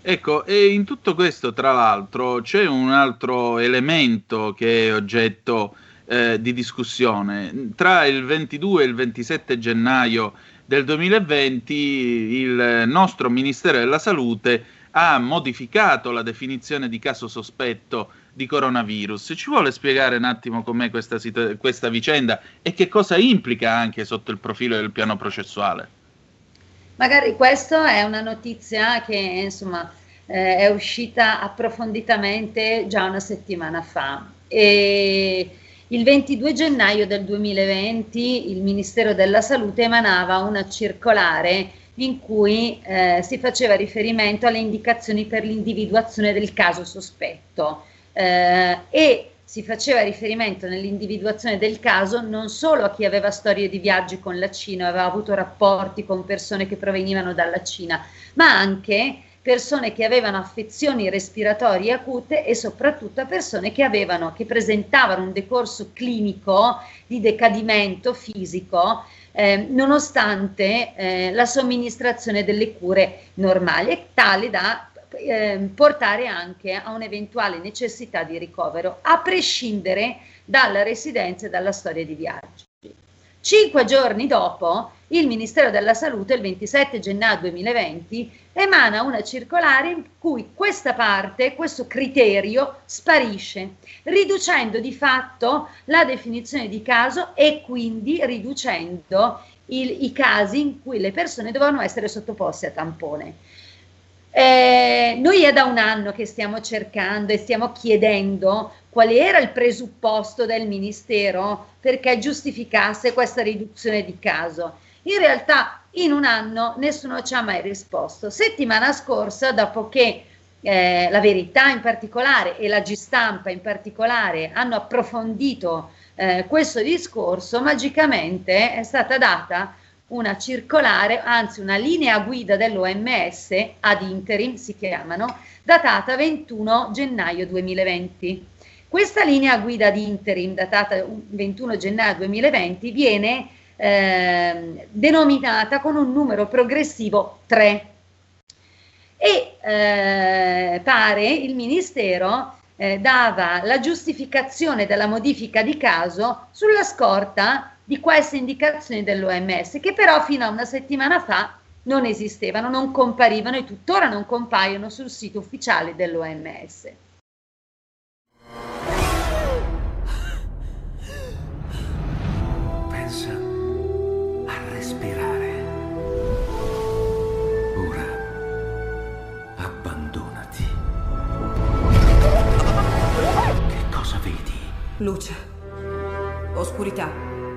Ecco, e in tutto questo, tra l'altro, c'è un altro elemento che è oggetto eh, di discussione. Tra il 22 e il 27 gennaio del 2020 il nostro Ministero della Salute ha modificato la definizione di caso sospetto di coronavirus. Ci vuole spiegare un attimo com'è questa, situ- questa vicenda e che cosa implica anche sotto il profilo del piano processuale? Magari questa è una notizia che insomma eh, è uscita approfonditamente già una settimana fa. E il 22 gennaio del 2020 il Ministero della Salute emanava una circolare in cui eh, si faceva riferimento alle indicazioni per l'individuazione del caso sospetto eh, e si faceva riferimento nell'individuazione del caso non solo a chi aveva storie di viaggi con la Cina, aveva avuto rapporti con persone che provenivano dalla Cina, ma anche persone che avevano affezioni respiratorie acute e soprattutto a persone che, avevano, che presentavano un decorso clinico di decadimento fisico eh, nonostante eh, la somministrazione delle cure normali, tale da eh, portare anche a un'eventuale necessità di ricovero, a prescindere dalla residenza e dalla storia di viaggio. Cinque giorni dopo, il Ministero della Salute, il 27 gennaio 2020, emana una circolare in cui questa parte, questo criterio sparisce, riducendo di fatto la definizione di caso e quindi riducendo il, i casi in cui le persone dovevano essere sottoposte a tampone. Eh, noi è da un anno che stiamo cercando e stiamo chiedendo quale era il presupposto del Ministero perché giustificasse questa riduzione di caso. In realtà in un anno nessuno ci ha mai risposto. Settimana scorsa, dopo che eh, la verità in particolare e la G-Stampa in particolare hanno approfondito eh, questo discorso, magicamente è stata data una circolare, anzi una linea guida dell'OMS ad interim si chiamano, datata 21 gennaio 2020. Questa linea guida di interim datata 21 gennaio 2020 viene eh, denominata con un numero progressivo 3 e eh, pare il Ministero eh, dava la giustificazione della modifica di caso sulla scorta di queste indicazioni dell'OMS, che però fino a una settimana fa non esistevano, non comparivano e tuttora non compaiono sul sito ufficiale dell'OMS. Pensa a respirare. Ora abbandonati. Che cosa vedi? Luce. Oscurità.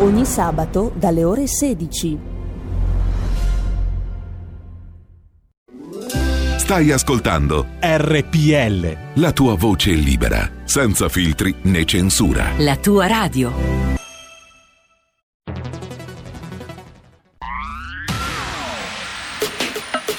Ogni sabato dalle ore 16. Stai ascoltando RPL. La tua voce libera, senza filtri né censura. La tua radio.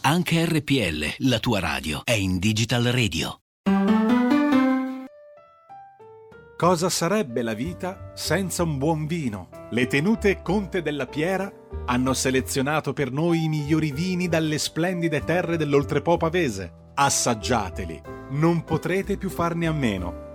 Anche RPL, la tua radio, è in Digital Radio. Cosa sarebbe la vita senza un buon vino? Le tenute Conte della Piera hanno selezionato per noi i migliori vini dalle splendide terre dell'Oltrepo pavese. Assaggiateli, non potrete più farne a meno.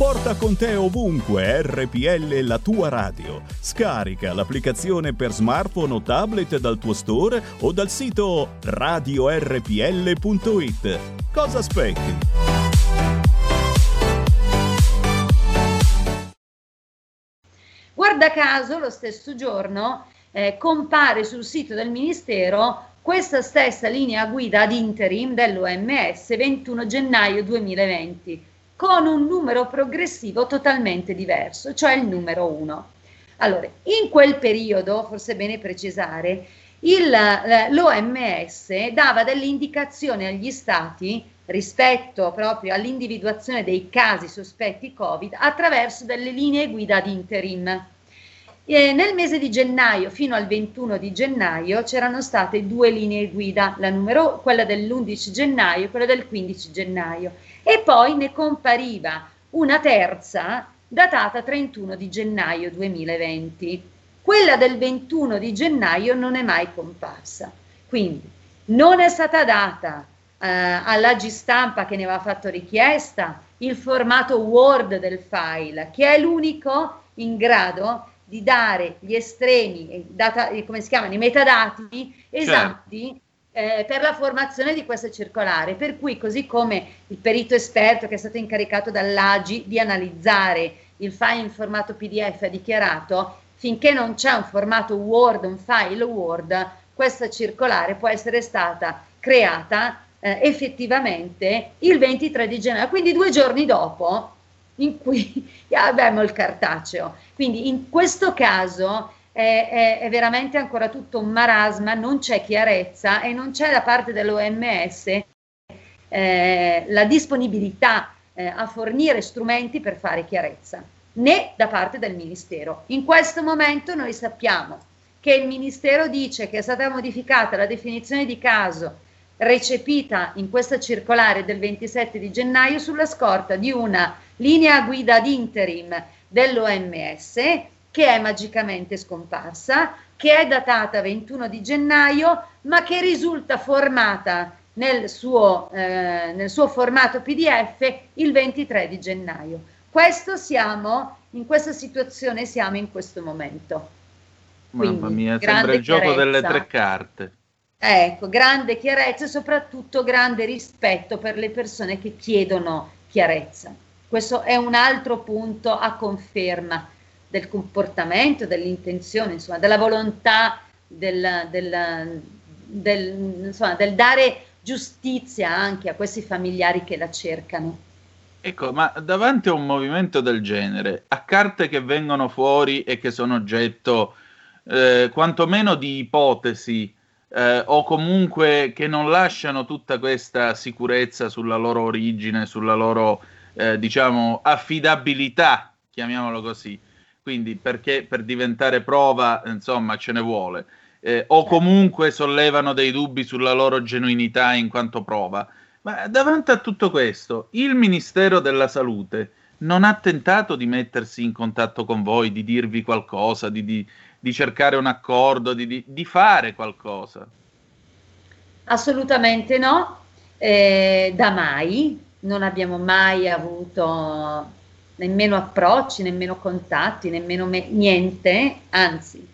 Porta con te ovunque RPL la tua radio. Scarica l'applicazione per smartphone o tablet dal tuo store o dal sito radiorpl.it. Cosa aspetti? Guarda caso, lo stesso giorno eh, compare sul sito del Ministero questa stessa linea guida ad interim dell'OMS 21 gennaio 2020 con un numero progressivo totalmente diverso, cioè il numero 1. Allora, in quel periodo, forse è bene precisare, il, l'OMS dava delle indicazioni agli stati rispetto proprio all'individuazione dei casi sospetti Covid attraverso delle linee guida ad interim. E nel mese di gennaio fino al 21 di gennaio c'erano state due linee guida, numero, quella dell'11 gennaio e quella del 15 gennaio e poi ne compariva una terza datata 31 di gennaio 2020. Quella del 21 di gennaio non è mai comparsa. Quindi non è stata data eh, alla G stampa che ne aveva fatto richiesta il formato Word del file, che è l'unico in grado di dare gli estremi, data, come si chiamano, i metadati esatti certo. Eh, per la formazione di questa circolare. Per cui, così come il perito esperto che è stato incaricato dall'AGI di analizzare il file in formato PDF ha dichiarato, finché non c'è un formato Word, un file Word, questa circolare può essere stata creata eh, effettivamente il 23 di gennaio, quindi due giorni dopo in cui <laughs> abbiamo il cartaceo. Quindi in questo caso è, è, è, veramente ancora tutto un marasma, non c'è chiarezza e non c'è da parte dell'OMS eh, la disponibilità eh, a fornire strumenti per fare chiarezza, né da parte del Ministero. In questo momento noi sappiamo che il Ministero dice che è stata modificata la definizione di caso recepita in questa circolare del 27 di gennaio sulla scorta di una linea guida ad interim dell'OMS che è magicamente scomparsa, che è datata 21 di gennaio, ma che risulta formata nel suo, eh, nel suo formato PDF il 23 di gennaio. Questo siamo, in questa situazione siamo in questo momento. Quindi, Mamma mia, sembra il gioco chiarezza. delle tre carte. Ecco, grande chiarezza e soprattutto grande rispetto per le persone che chiedono chiarezza. Questo è un altro punto a conferma del comportamento, dell'intenzione, insomma, della volontà del, del, del, insomma, del dare giustizia anche a questi familiari che la cercano. Ecco, ma davanti a un movimento del genere, a carte che vengono fuori e che sono oggetto eh, quantomeno di ipotesi eh, o comunque che non lasciano tutta questa sicurezza sulla loro origine, sulla loro eh, diciamo affidabilità, chiamiamolo così. Quindi perché per diventare prova, insomma, ce ne vuole. Eh, o comunque sollevano dei dubbi sulla loro genuinità in quanto prova. Ma davanti a tutto questo, il Ministero della Salute non ha tentato di mettersi in contatto con voi, di dirvi qualcosa, di, di, di cercare un accordo, di, di, fare qualcosa? Assolutamente no, eh, da mai, non abbiamo mai avuto nemmeno approcci, nemmeno contatti, nemmeno me- niente, anzi,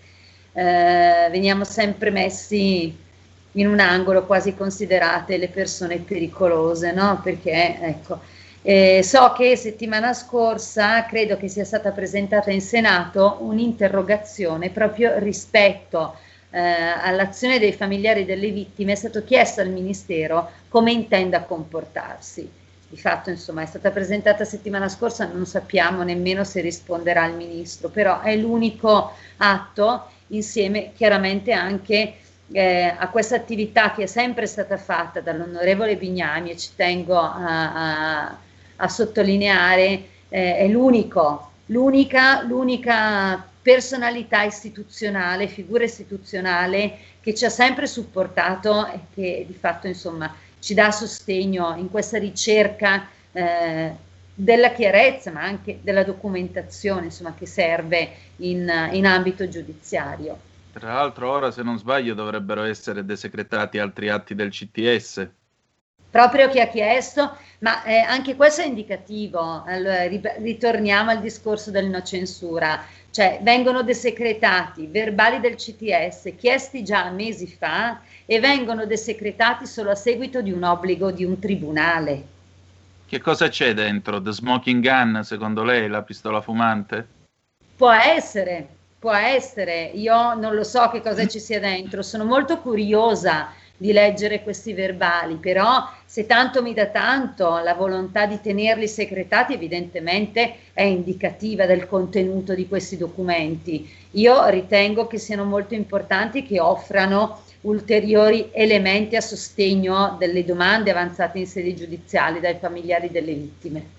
eh, veniamo sempre messi in un angolo quasi considerate le persone pericolose, no? Perché, ecco, eh, so che settimana scorsa credo che sia stata presentata in Senato un'interrogazione proprio rispetto eh, all'azione dei familiari delle vittime, è stato chiesto al Ministero come intenda comportarsi. Di fatto, insomma, è stata presentata settimana scorsa, non sappiamo nemmeno se risponderà il Ministro, però è l'unico atto insieme chiaramente anche eh, a questa attività che è sempre stata fatta dall'onorevole Bignami e ci tengo a, a a sottolineare eh, è l'unico, l'unica, l'unica personalità istituzionale, figura istituzionale che ci ha sempre supportato e che di fatto insomma ci dà sostegno in questa ricerca eh, della chiarezza ma anche della documentazione insomma, che serve in, in ambito giudiziario. Tra l'altro ora se non sbaglio dovrebbero essere desecretati altri atti del CTS proprio chi ha chiesto, ma eh, anche questo è indicativo. Allora, ritorniamo al discorso del no censura, cioè vengono desecretati verbali del CTS chiesti già mesi fa e vengono desecretati solo a seguito di un obbligo di un tribunale. Che cosa c'è dentro? The smoking gun, secondo lei, la pistola fumante? Può essere, può essere. Io non lo so che cosa ci sia dentro, sono molto curiosa di leggere questi verbali, però se tanto mi dà tanto la volontà di tenerli segretati evidentemente è indicativa del contenuto di questi documenti. Io ritengo che siano molto importanti che offrano ulteriori elementi a sostegno delle domande avanzate in sede giudiziale dai familiari delle vittime.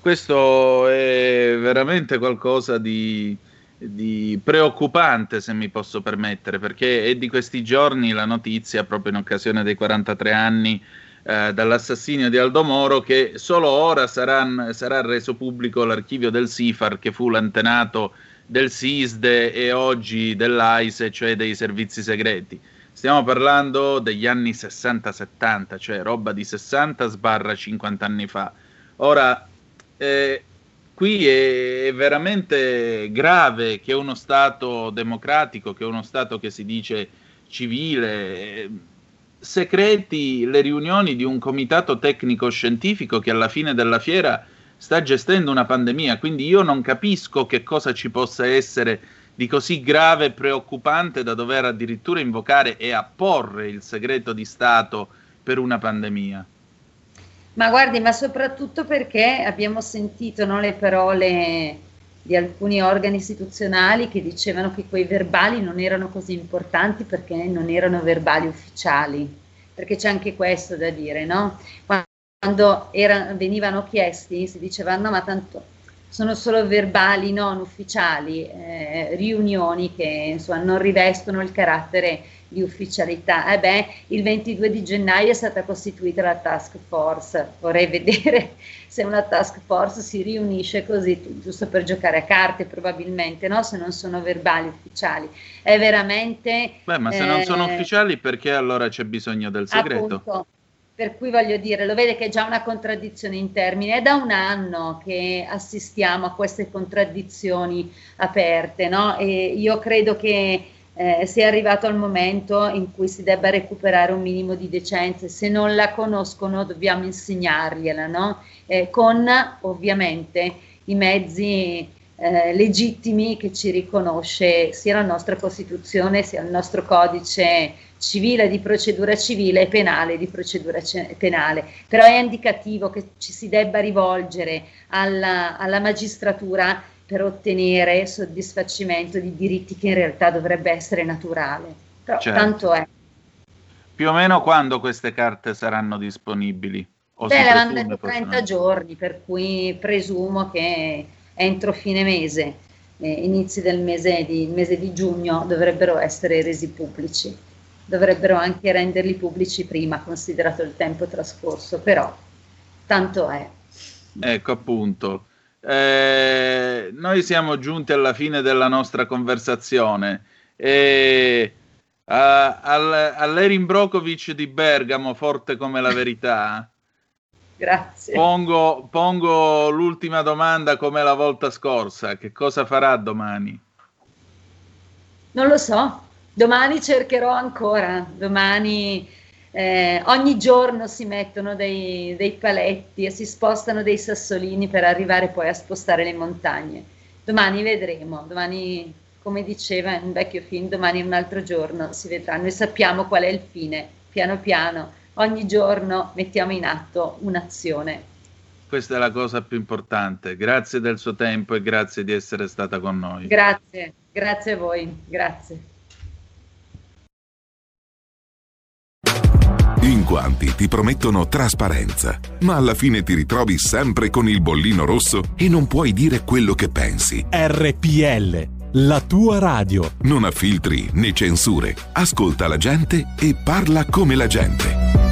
Questo è veramente qualcosa di, di preoccupante, se mi posso permettere, perché è di questi giorni la notizia, proprio in occasione dei 43 anni eh, dall'assassinio di Aldo Moro, che solo ora sarà, sarà reso pubblico l'archivio del SIFAR, che fu l'antenato del SISDE e oggi dell'AISE, cioè dei servizi segreti. Stiamo parlando degli anni 60-70, cioè roba di 60 sbarra 50 anni fa. Ora, eh, qui è veramente grave che uno Stato democratico, che uno Stato che si dice civile, segreti le riunioni di un comitato tecnico scientifico che alla fine della fiera sta gestendo una pandemia, quindi io non capisco che cosa ci possa essere di così grave e preoccupante da dover addirittura invocare e apporre il segreto di Stato per una pandemia. Ma guardi, ma soprattutto perché abbiamo sentito no, le parole di alcuni organi istituzionali che dicevano che quei verbali non erano così importanti perché non erano verbali ufficiali, perché c'è anche questo da dire, no? Quando era, venivano chiesti si diceva no, ma tanto sono solo verbali non ufficiali, eh, riunioni che insomma, non rivestono il carattere di ufficialità. Eh beh, il 22 di gennaio è stata costituita la task force, vorrei vedere <laughs> se una task force si riunisce così, giusto per giocare a carte probabilmente, no? se non sono verbali ufficiali. È veramente... Beh, ma se eh, non sono eh, ufficiali perché allora c'è bisogno del segreto? Appunto, per cui voglio dire, lo vede che è già una contraddizione in termini, è da un anno che assistiamo a queste contraddizioni aperte, no? E io credo che eh, sia arrivato il momento in cui si debba recuperare un minimo di decenza, se non la conoscono dobbiamo insegnargliela, no? Eh, con ovviamente i mezzi eh, legittimi che ci riconosce sia la nostra Costituzione sia il nostro codice civile di procedura civile e penale di procedura ce- penale. Però è indicativo che ci si debba rivolgere alla, alla magistratura per ottenere soddisfacimento di diritti che in realtà dovrebbe essere naturale. Però certo. tanto è. Più o meno quando queste carte saranno disponibili? O Beh, l'hanno detto 30 giorni, per cui presumo che entro fine mese, eh, inizi del mese di, mese di giugno, dovrebbero essere resi pubblici. Dovrebbero anche renderli pubblici prima, considerato il tempo trascorso, però tanto è. Ecco appunto. Eh, noi siamo giunti alla fine della nostra conversazione e a, al, all'Erin Brokovic di Bergamo, forte come la verità. Grazie. Pongo, pongo l'ultima domanda come la volta scorsa. Che cosa farà domani? Non lo so. Domani cercherò ancora. Domani eh, ogni giorno si mettono dei, dei, paletti e si spostano dei sassolini per arrivare poi a spostare le montagne. Domani vedremo, domani, come diceva in un vecchio film, domani è un altro giorno, si vedrà. Noi sappiamo qual è il fine, piano piano, ogni giorno mettiamo in atto un'azione. Questa è la cosa più importante. Grazie del suo tempo e grazie di essere stata con noi. Grazie, grazie a voi, grazie. In quanti ti promettono trasparenza, ma alla fine ti ritrovi sempre con il bollino rosso e non puoi dire quello che pensi. RPL, la tua radio. Non ha filtri né censure. Ascolta la gente e parla come la gente.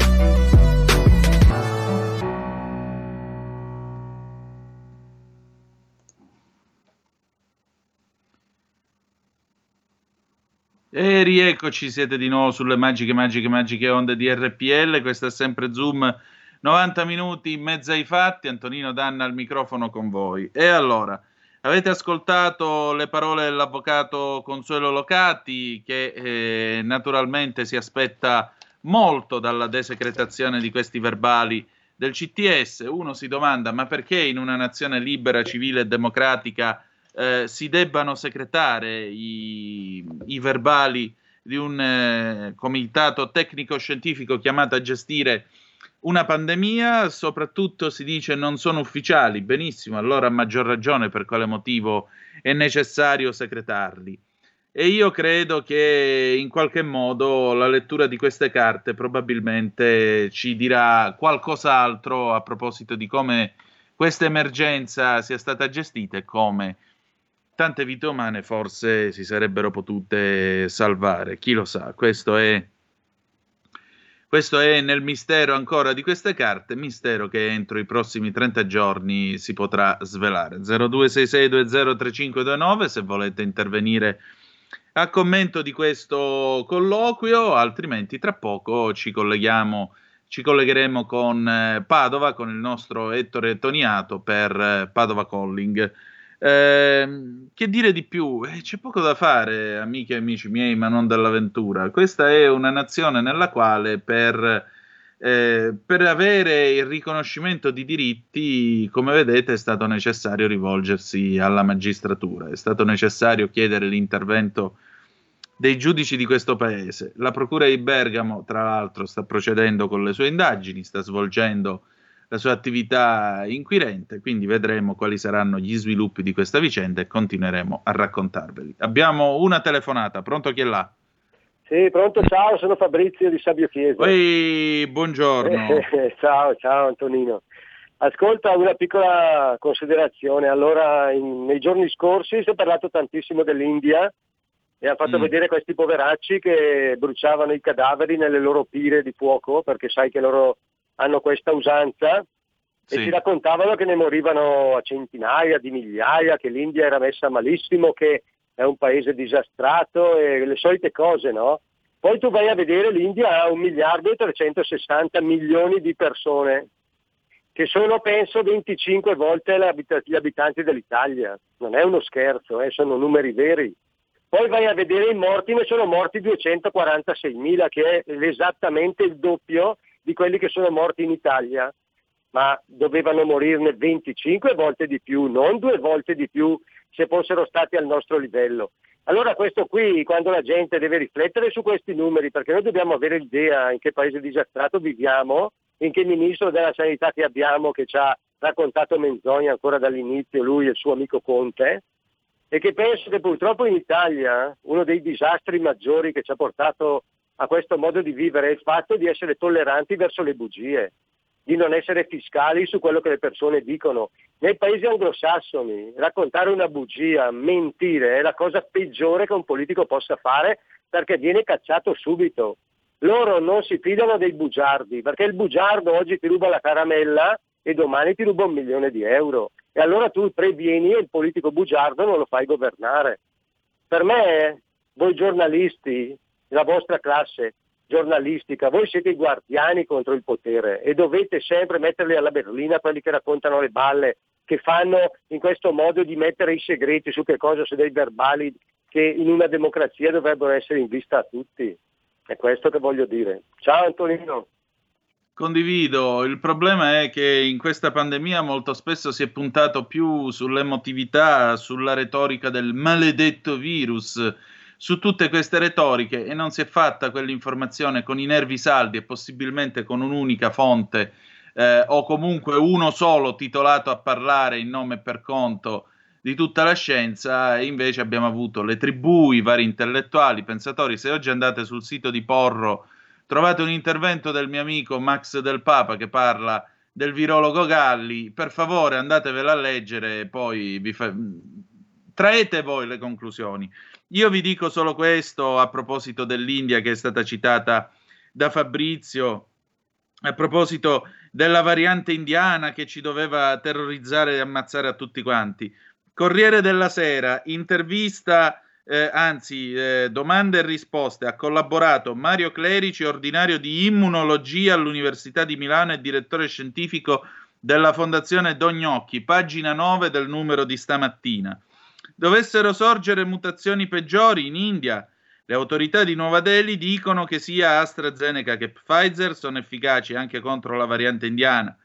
E rieccoci, siete di nuovo sulle magiche, magiche, magiche onde di RPL. Questo è sempre Zoom 90 minuti in mezzo ai fatti. Antonino Danna al microfono con voi. E allora, avete ascoltato le parole dell'avvocato Consuelo Locati, che eh, naturalmente si aspetta molto dalla desecretazione di questi verbali del CTS. Uno si domanda: ma perché in una nazione libera, civile e democratica? Eh, si debbano secretare i, i verbali di un eh, comitato tecnico-scientifico chiamato a gestire una pandemia, soprattutto si dice non sono ufficiali, benissimo, allora a maggior ragione per quale motivo è necessario secretarli. E io credo che in qualche modo la lettura di queste carte probabilmente ci dirà qualcos'altro a proposito di come questa emergenza sia stata gestita e come tante vite umane forse si sarebbero potute salvare, chi lo sa, questo è, questo è nel mistero ancora di queste carte, mistero che entro i prossimi 30 giorni si potrà svelare. 0266203529 se volete intervenire a commento di questo colloquio, altrimenti tra poco ci colleghiamo ci collegheremo con eh, Padova, con il nostro Ettore Toniato per eh, Padova Calling. Eh, che dire di più? Eh, c'è poco da fare, amiche e amici miei, ma non dell'avventura. Questa è una nazione nella quale per, eh, per avere il riconoscimento di diritti, come vedete, è stato necessario rivolgersi alla magistratura, è stato necessario chiedere l'intervento dei giudici di questo paese. La Procura di Bergamo, tra l'altro, sta procedendo con le sue indagini, sta svolgendo la sua attività inquirente, quindi vedremo quali saranno gli sviluppi di questa vicenda e continueremo a raccontarveli. Abbiamo una telefonata, pronto chi è là? Sì, pronto, ciao, sono Fabrizio di Sabio Chiesa. Ehi, buongiorno. <laughs> ciao, ciao Antonino. Ascolta una piccola considerazione. Allora, in, nei giorni scorsi si è parlato tantissimo dell'India e ha fatto mm. vedere questi poveracci che bruciavano i cadaveri nelle loro pire di fuoco, perché sai che loro hanno questa usanza, sì. e ci raccontavano che ne morivano a centinaia di migliaia, che l'India era messa malissimo, che è un paese disastrato e le solite cose, no? Poi tu vai a vedere l'India ha un miliardo e 360 milioni di persone, che sono penso 25 volte gli abitanti dell'Italia. Non è uno scherzo, eh, sono numeri veri. Poi vai a vedere i morti, ne sono morti 246.000, che è esattamente il doppio di quelli che sono morti in Italia, ma dovevano morirne 25 volte di più, non due volte di più se fossero stati al nostro livello. Allora questo qui, quando la gente deve riflettere su questi numeri, perché noi dobbiamo avere l'idea in che paese disastrato viviamo, in che ministro della sanità che abbiamo che ci ha raccontato menzogne ancora dall'inizio, lui e il suo amico Conte, e che penso che purtroppo in Italia uno dei disastri maggiori che ci ha portato a questo modo di vivere è il fatto di essere tolleranti verso le bugie, di non essere fiscali su quello che le persone dicono. Nei paesi anglosassoni raccontare una bugia, mentire è la cosa peggiore che un politico possa fare perché viene cacciato subito. Loro non si fidano dei bugiardi perché il bugiardo oggi ti ruba la caramella e domani ti ruba un milione di euro. E allora tu previeni e il politico bugiardo non lo fai governare. Per me, voi giornalisti, la vostra classe giornalistica, voi siete i guardiani contro il potere e dovete sempre metterli alla berlina quelli che raccontano le balle, che fanno in questo modo di mettere i segreti su che cosa, su dei verbali che in una democrazia dovrebbero essere in vista a tutti. È questo che voglio dire. Ciao Antonino. Condivido, il problema è che in questa pandemia molto spesso si è puntato più sull'emotività, sulla retorica del maledetto virus, su tutte queste retoriche e non si è fatta quell'informazione con i nervi saldi e possibilmente con un'unica fonte eh, o comunque uno solo titolato a parlare in nome e per conto di tutta la scienza invece abbiamo avuto le tribù, i vari intellettuali, pensatori. Se oggi andate sul sito di Porro trovate un intervento del mio amico Max del Papa che parla del virologo Galli, per favore andatevela a leggere e poi vi fa... traete voi le conclusioni. Io vi dico solo questo a proposito dell'India che è stata citata da Fabrizio, a proposito della variante indiana che ci doveva terrorizzare e ammazzare a tutti quanti. Corriere della Sera, intervista eh, anzi, eh, domande e risposte, ha collaborato Mario Clerici, ordinario di immunologia all'Università di Milano e direttore scientifico della Fondazione Dognocchi, pagina 9 del numero di stamattina. Dovessero sorgere mutazioni peggiori in India, le autorità di Nuova Delhi dicono che sia AstraZeneca che Pfizer sono efficaci anche contro la variante indiana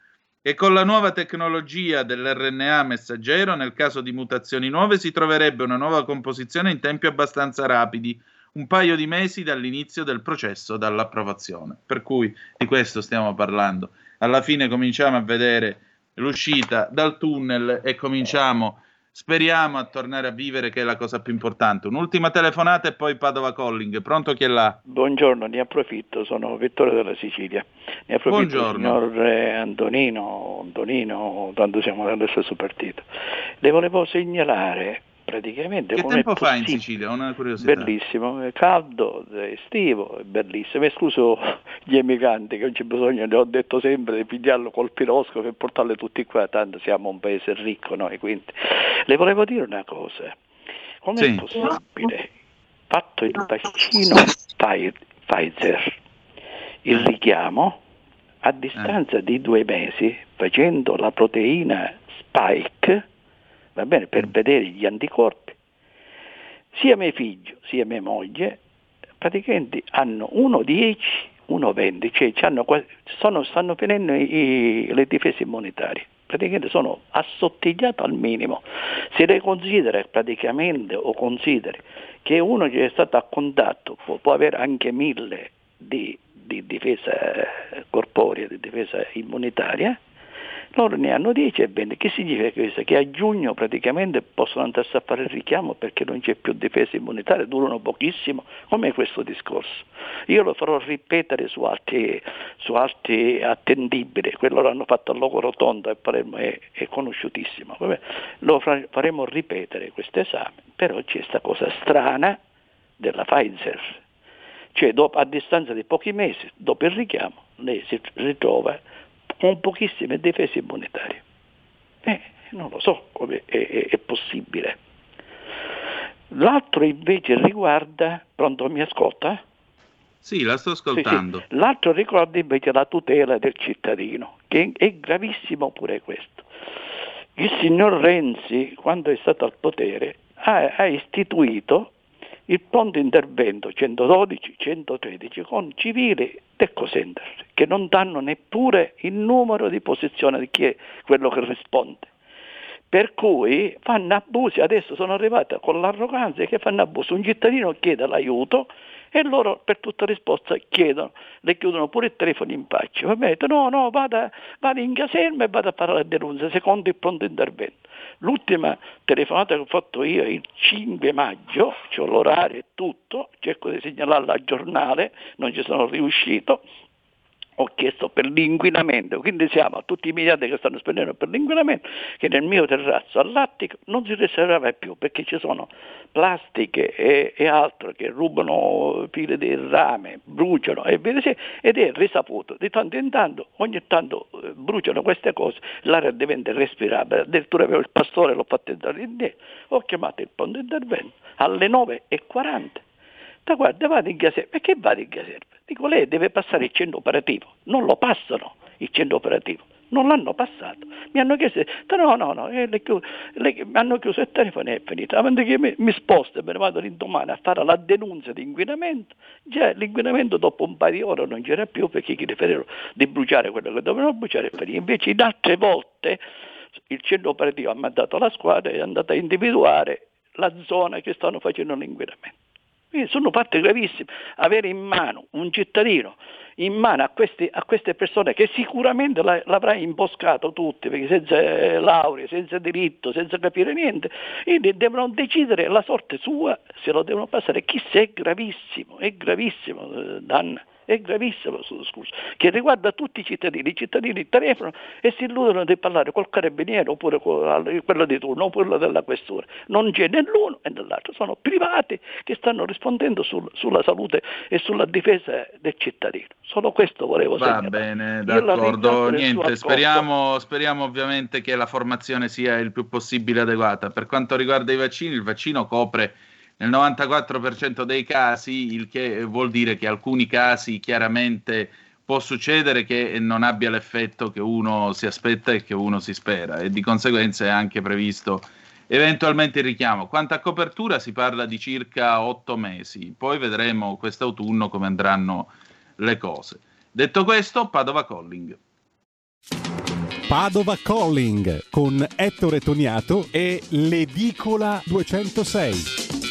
e con la nuova tecnologia dell'RNA messaggero, nel caso di mutazioni nuove, si troverebbe una nuova composizione in tempi abbastanza rapidi, un paio di mesi dall'inizio del processo dall'approvazione. Per cui di questo stiamo parlando. Alla fine cominciamo a vedere l'uscita dal tunnel e cominciamo Speriamo a tornare a vivere, che è la cosa più importante. Un'ultima telefonata e poi Padova Calling. Pronto chi è là? Buongiorno, ne approfitto, sono Vittore della Sicilia. Ne approfitto, Buongiorno. signor Antonino, Antonino, tanto siamo nello stesso partito. Le volevo segnalare praticamente. Che tempo fa in Sicilia? Una curiosità. Bellissimo, è caldo, è estivo, è bellissimo. E scuso <laughs> gli emigranti che non c'è bisogno, le ho detto sempre di pigliarlo col piroscafo e portarle tutti qua, tanto siamo un paese ricco noi. Quindi. Le volevo dire una cosa, come sì. è possibile, fatto il vaccino Pfizer, il richiamo a distanza eh. di due mesi, facendo la proteina spike, va bene, per vedere gli anticorpi, sia mio figlio sia mia moglie praticamente hanno 1,10, 1,20, cioè sono, stanno finendo i, le difese immunitarie praticamente sono assottigliate al minimo. Se le considera praticamente o consideri che uno che è stato a contatto può, può avere anche mille di, di difesa corporea, di difesa immunitaria, loro ne hanno 10 e 20. Che significa questo? Che a giugno praticamente possono andarsi a fare il richiamo perché non c'è più difesa immunitaria, durano pochissimo. Com'è questo discorso? Io lo farò ripetere su altri, su altri attendibili, quello l'hanno fatto a Loco Rotondo e è, è conosciutissimo. Vabbè, lo faremo ripetere questo esame, però c'è questa cosa strana della Pfizer. Cioè dopo, a distanza di pochi mesi, dopo il richiamo, lei si ritrova con pochissime difese immunitarie. Eh, non lo so come è, è, è possibile. L'altro invece riguarda, pronto mi ascolta? Sì, la sto ascoltando. Sì, sì. L'altro riguarda invece la tutela del cittadino, che è gravissimo pure questo. Il signor Renzi, quando è stato al potere, ha, ha istituito il pronto intervento 112-113 con civili tecco che non danno neppure il numero di posizione di chi è quello che risponde. Per cui fanno abusi, adesso sono arrivati con l'arroganza che fanno abusi. Un cittadino chiede l'aiuto e loro per tutta risposta chiedono, le chiudono pure il telefono in faccia. Va bene, no, no, vada, vada in caserma e vada a fare la denuncia secondo il pronto intervento. L'ultima telefonata che ho fatto io il 5 maggio, ho l'orario e tutto, cerco di segnalarla al giornale, non ci sono riuscito, ho chiesto per l'inquinamento, quindi siamo a tutti i miliardi che stanno spendendo per l'inquinamento, che nel mio terrazzo all'attico non si riserva più perché ci sono plastiche e, e altro che rubano file di rame, bruciano e via ed è risaputo. Di tanto in tanto, ogni tanto eh, bruciano queste cose, l'aria diventa respirabile, addirittura avevo il pastore, l'ho fatto entrare in te, ho chiamato il ponte intervento alle 9.40 da guarda, vado in caserma. Perché vado in caserma? Dico, lei deve passare il centro operativo. Non lo passano il centro operativo. Non l'hanno passato. Mi hanno chiesto, no, no, no, eh, le, le, mi hanno chiuso il telefono e è finito. Avanti che mi, mi sposto e me ne vado l'indomani a fare la denuncia di inquinamento, già l'inquinamento dopo un paio di ore non c'era più perché chi preferivano di bruciare quello che dovevano bruciare e finire. Invece in altre volte il centro operativo ha mandato la squadra e è andata a individuare la zona che stanno facendo l'inquinamento. Quindi sono fatti gravissimi. Avere in mano un cittadino, in mano a, questi, a queste persone che sicuramente la, l'avrà imboscato tutti, perché senza eh, laurea, senza diritto, senza capire niente, devono decidere la sorte sua, se lo devono passare. Chissà, è gravissimo, è gravissimo, eh, è gravissimo questo discorso, che riguarda tutti i cittadini. I cittadini telefonano e si illudono di parlare col carabiniere oppure con quello di turno oppure quello della questura. Non c'è né l'uno né l'altro, sono privati che stanno rispondendo sul, sulla salute e sulla difesa del cittadino. Solo questo volevo Va segnalare. bene, d'accordo. Niente, speriamo, speriamo ovviamente che la formazione sia il più possibile adeguata. Per quanto riguarda i vaccini, il vaccino copre nel 94% dei casi, il che vuol dire che alcuni casi chiaramente può succedere che non abbia l'effetto che uno si aspetta e che uno si spera e di conseguenza è anche previsto eventualmente il richiamo. Quanto a copertura si parla di circa otto mesi, poi vedremo quest'autunno come andranno le cose. Detto questo, Padova Calling. Padova Calling con Ettore Toniato e l'Edicola 206.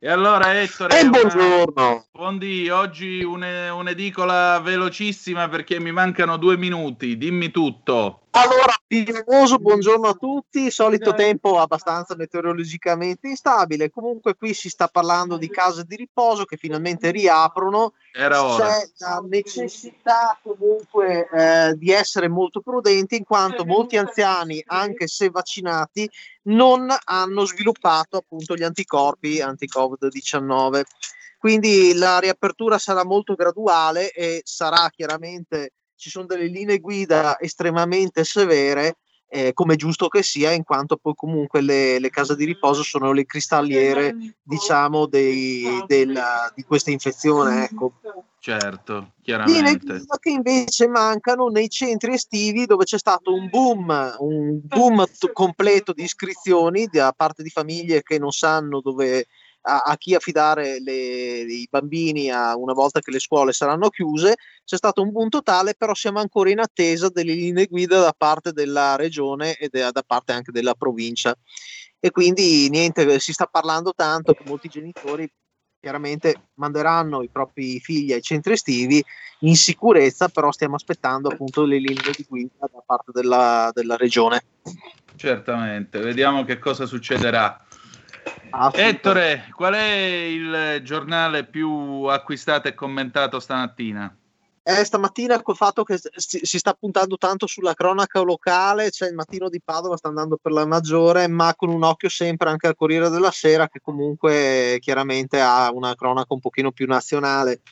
E allora Ettore, eh, buongiorno. Buondì, oggi un'edicola velocissima perché mi mancano due minuti, dimmi tutto. Allora, piovoso, buongiorno a tutti, solito tempo abbastanza meteorologicamente instabile, comunque qui si sta parlando di case di riposo che finalmente riaprono, Era ora. c'è la necessità comunque eh, di essere molto prudenti in quanto molti anziani, anche se vaccinati, non hanno sviluppato appunto gli anticorpi anti-Covid-19. Quindi la riapertura sarà molto graduale e sarà chiaramente ci sono delle linee guida estremamente severe eh, come giusto che sia, in quanto poi comunque le, le case di riposo sono le cristalliere, diciamo, dei, della, di questa infezione. Ecco. Certo, chiaramente. che invece mancano nei centri estivi dove c'è stato un boom, un boom t- completo di iscrizioni da parte di famiglie che non sanno dove a, a chi affidare le, i bambini a, una volta che le scuole saranno chiuse. C'è stato un boom totale, però siamo ancora in attesa delle linee guida da parte della regione e de, da parte anche della provincia. E quindi niente, si sta parlando tanto che molti genitori chiaramente manderanno i propri figli ai centri estivi in sicurezza, però stiamo aspettando appunto le linee di guida da parte della, della regione. Certamente, vediamo che cosa succederà. Ettore, qual è il giornale più acquistato e commentato stamattina? Eh, stamattina col fatto che si, si, sta puntando tanto sulla cronaca locale, cioè il mattino di Padova sta andando per la maggiore, ma con un occhio sempre anche al Corriere della Sera, che comunque chiaramente ha una cronaca un pochino più nazionale.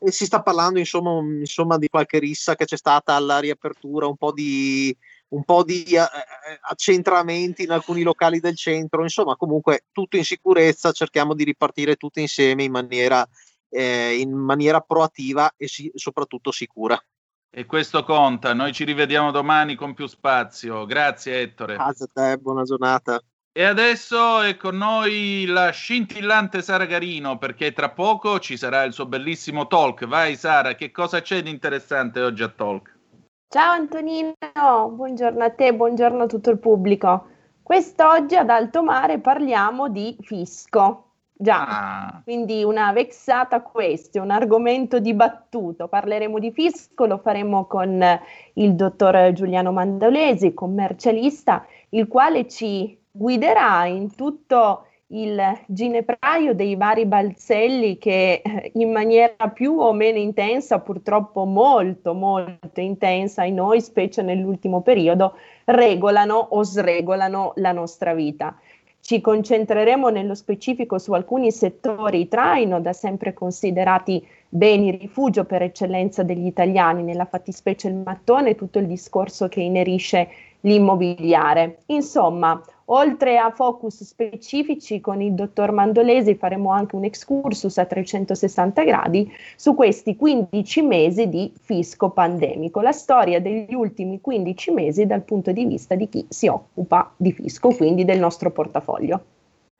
E si sta parlando insomma, insomma di qualche rissa che c'è stata alla riapertura, un po' di un po' di eh, eh, accentramenti in alcuni locali del centro, insomma comunque tutto in sicurezza, cerchiamo di ripartire tutti insieme in maniera, eh, in maniera proattiva e si, soprattutto sicura. E questo conta, noi ci rivediamo domani con più spazio. Grazie Ettore. Grazie a te, buona giornata. E adesso è con noi la scintillante Sara Garino perché tra poco ci sarà il suo bellissimo talk. Vai Sara, che cosa c'è di interessante oggi a talk? Ciao Antonino, buongiorno a te, buongiorno a tutto il pubblico. Quest'oggi ad Alto Mare parliamo di fisco. Già, ah. quindi una vexata questa, un argomento dibattuto. Parleremo di fisco, lo faremo con il dottor Giuliano Mandolesi, commercialista, il quale ci guiderà in tutto il ginepraio dei vari balzelli che eh, in maniera più o meno intensa, purtroppo molto molto intensa in noi, specie nell'ultimo periodo, regolano o sregolano la nostra vita. Ci concentreremo nello specifico su alcuni settori traino, da sempre considerati beni rifugio per eccellenza degli italiani, nella fattispecie il mattone e tutto il discorso che inerisce l'immobiliare. Insomma, Oltre a focus specifici con il dottor Mandolesi faremo anche un excursus a 360 gradi su questi 15 mesi di fisco pandemico, la storia degli ultimi 15 mesi dal punto di vista di chi si occupa di fisco, quindi del nostro portafoglio.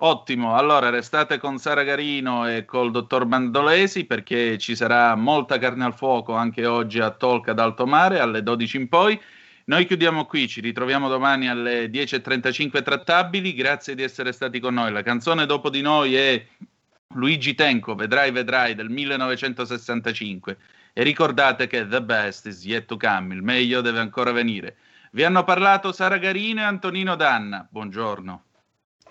Ottimo, allora restate con Sara Garino e col dottor Mandolesi perché ci sarà molta carne al fuoco anche oggi a Tolca d'Alto Mare alle 12 in poi. Noi chiudiamo qui, ci ritroviamo domani alle 10.35 trattabili, grazie di essere stati con noi. La canzone dopo di noi è Luigi Tenco, Vedrai, vedrai, del 1965. E ricordate che the best is yet to come, il meglio deve ancora venire. Vi hanno parlato Sara Garino e Antonino Danna. Buongiorno.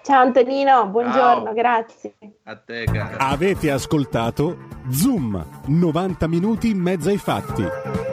Ciao Antonino, buongiorno, Ciao. grazie. A te, cara. Avete ascoltato Zoom, 90 minuti in mezzo ai fatti.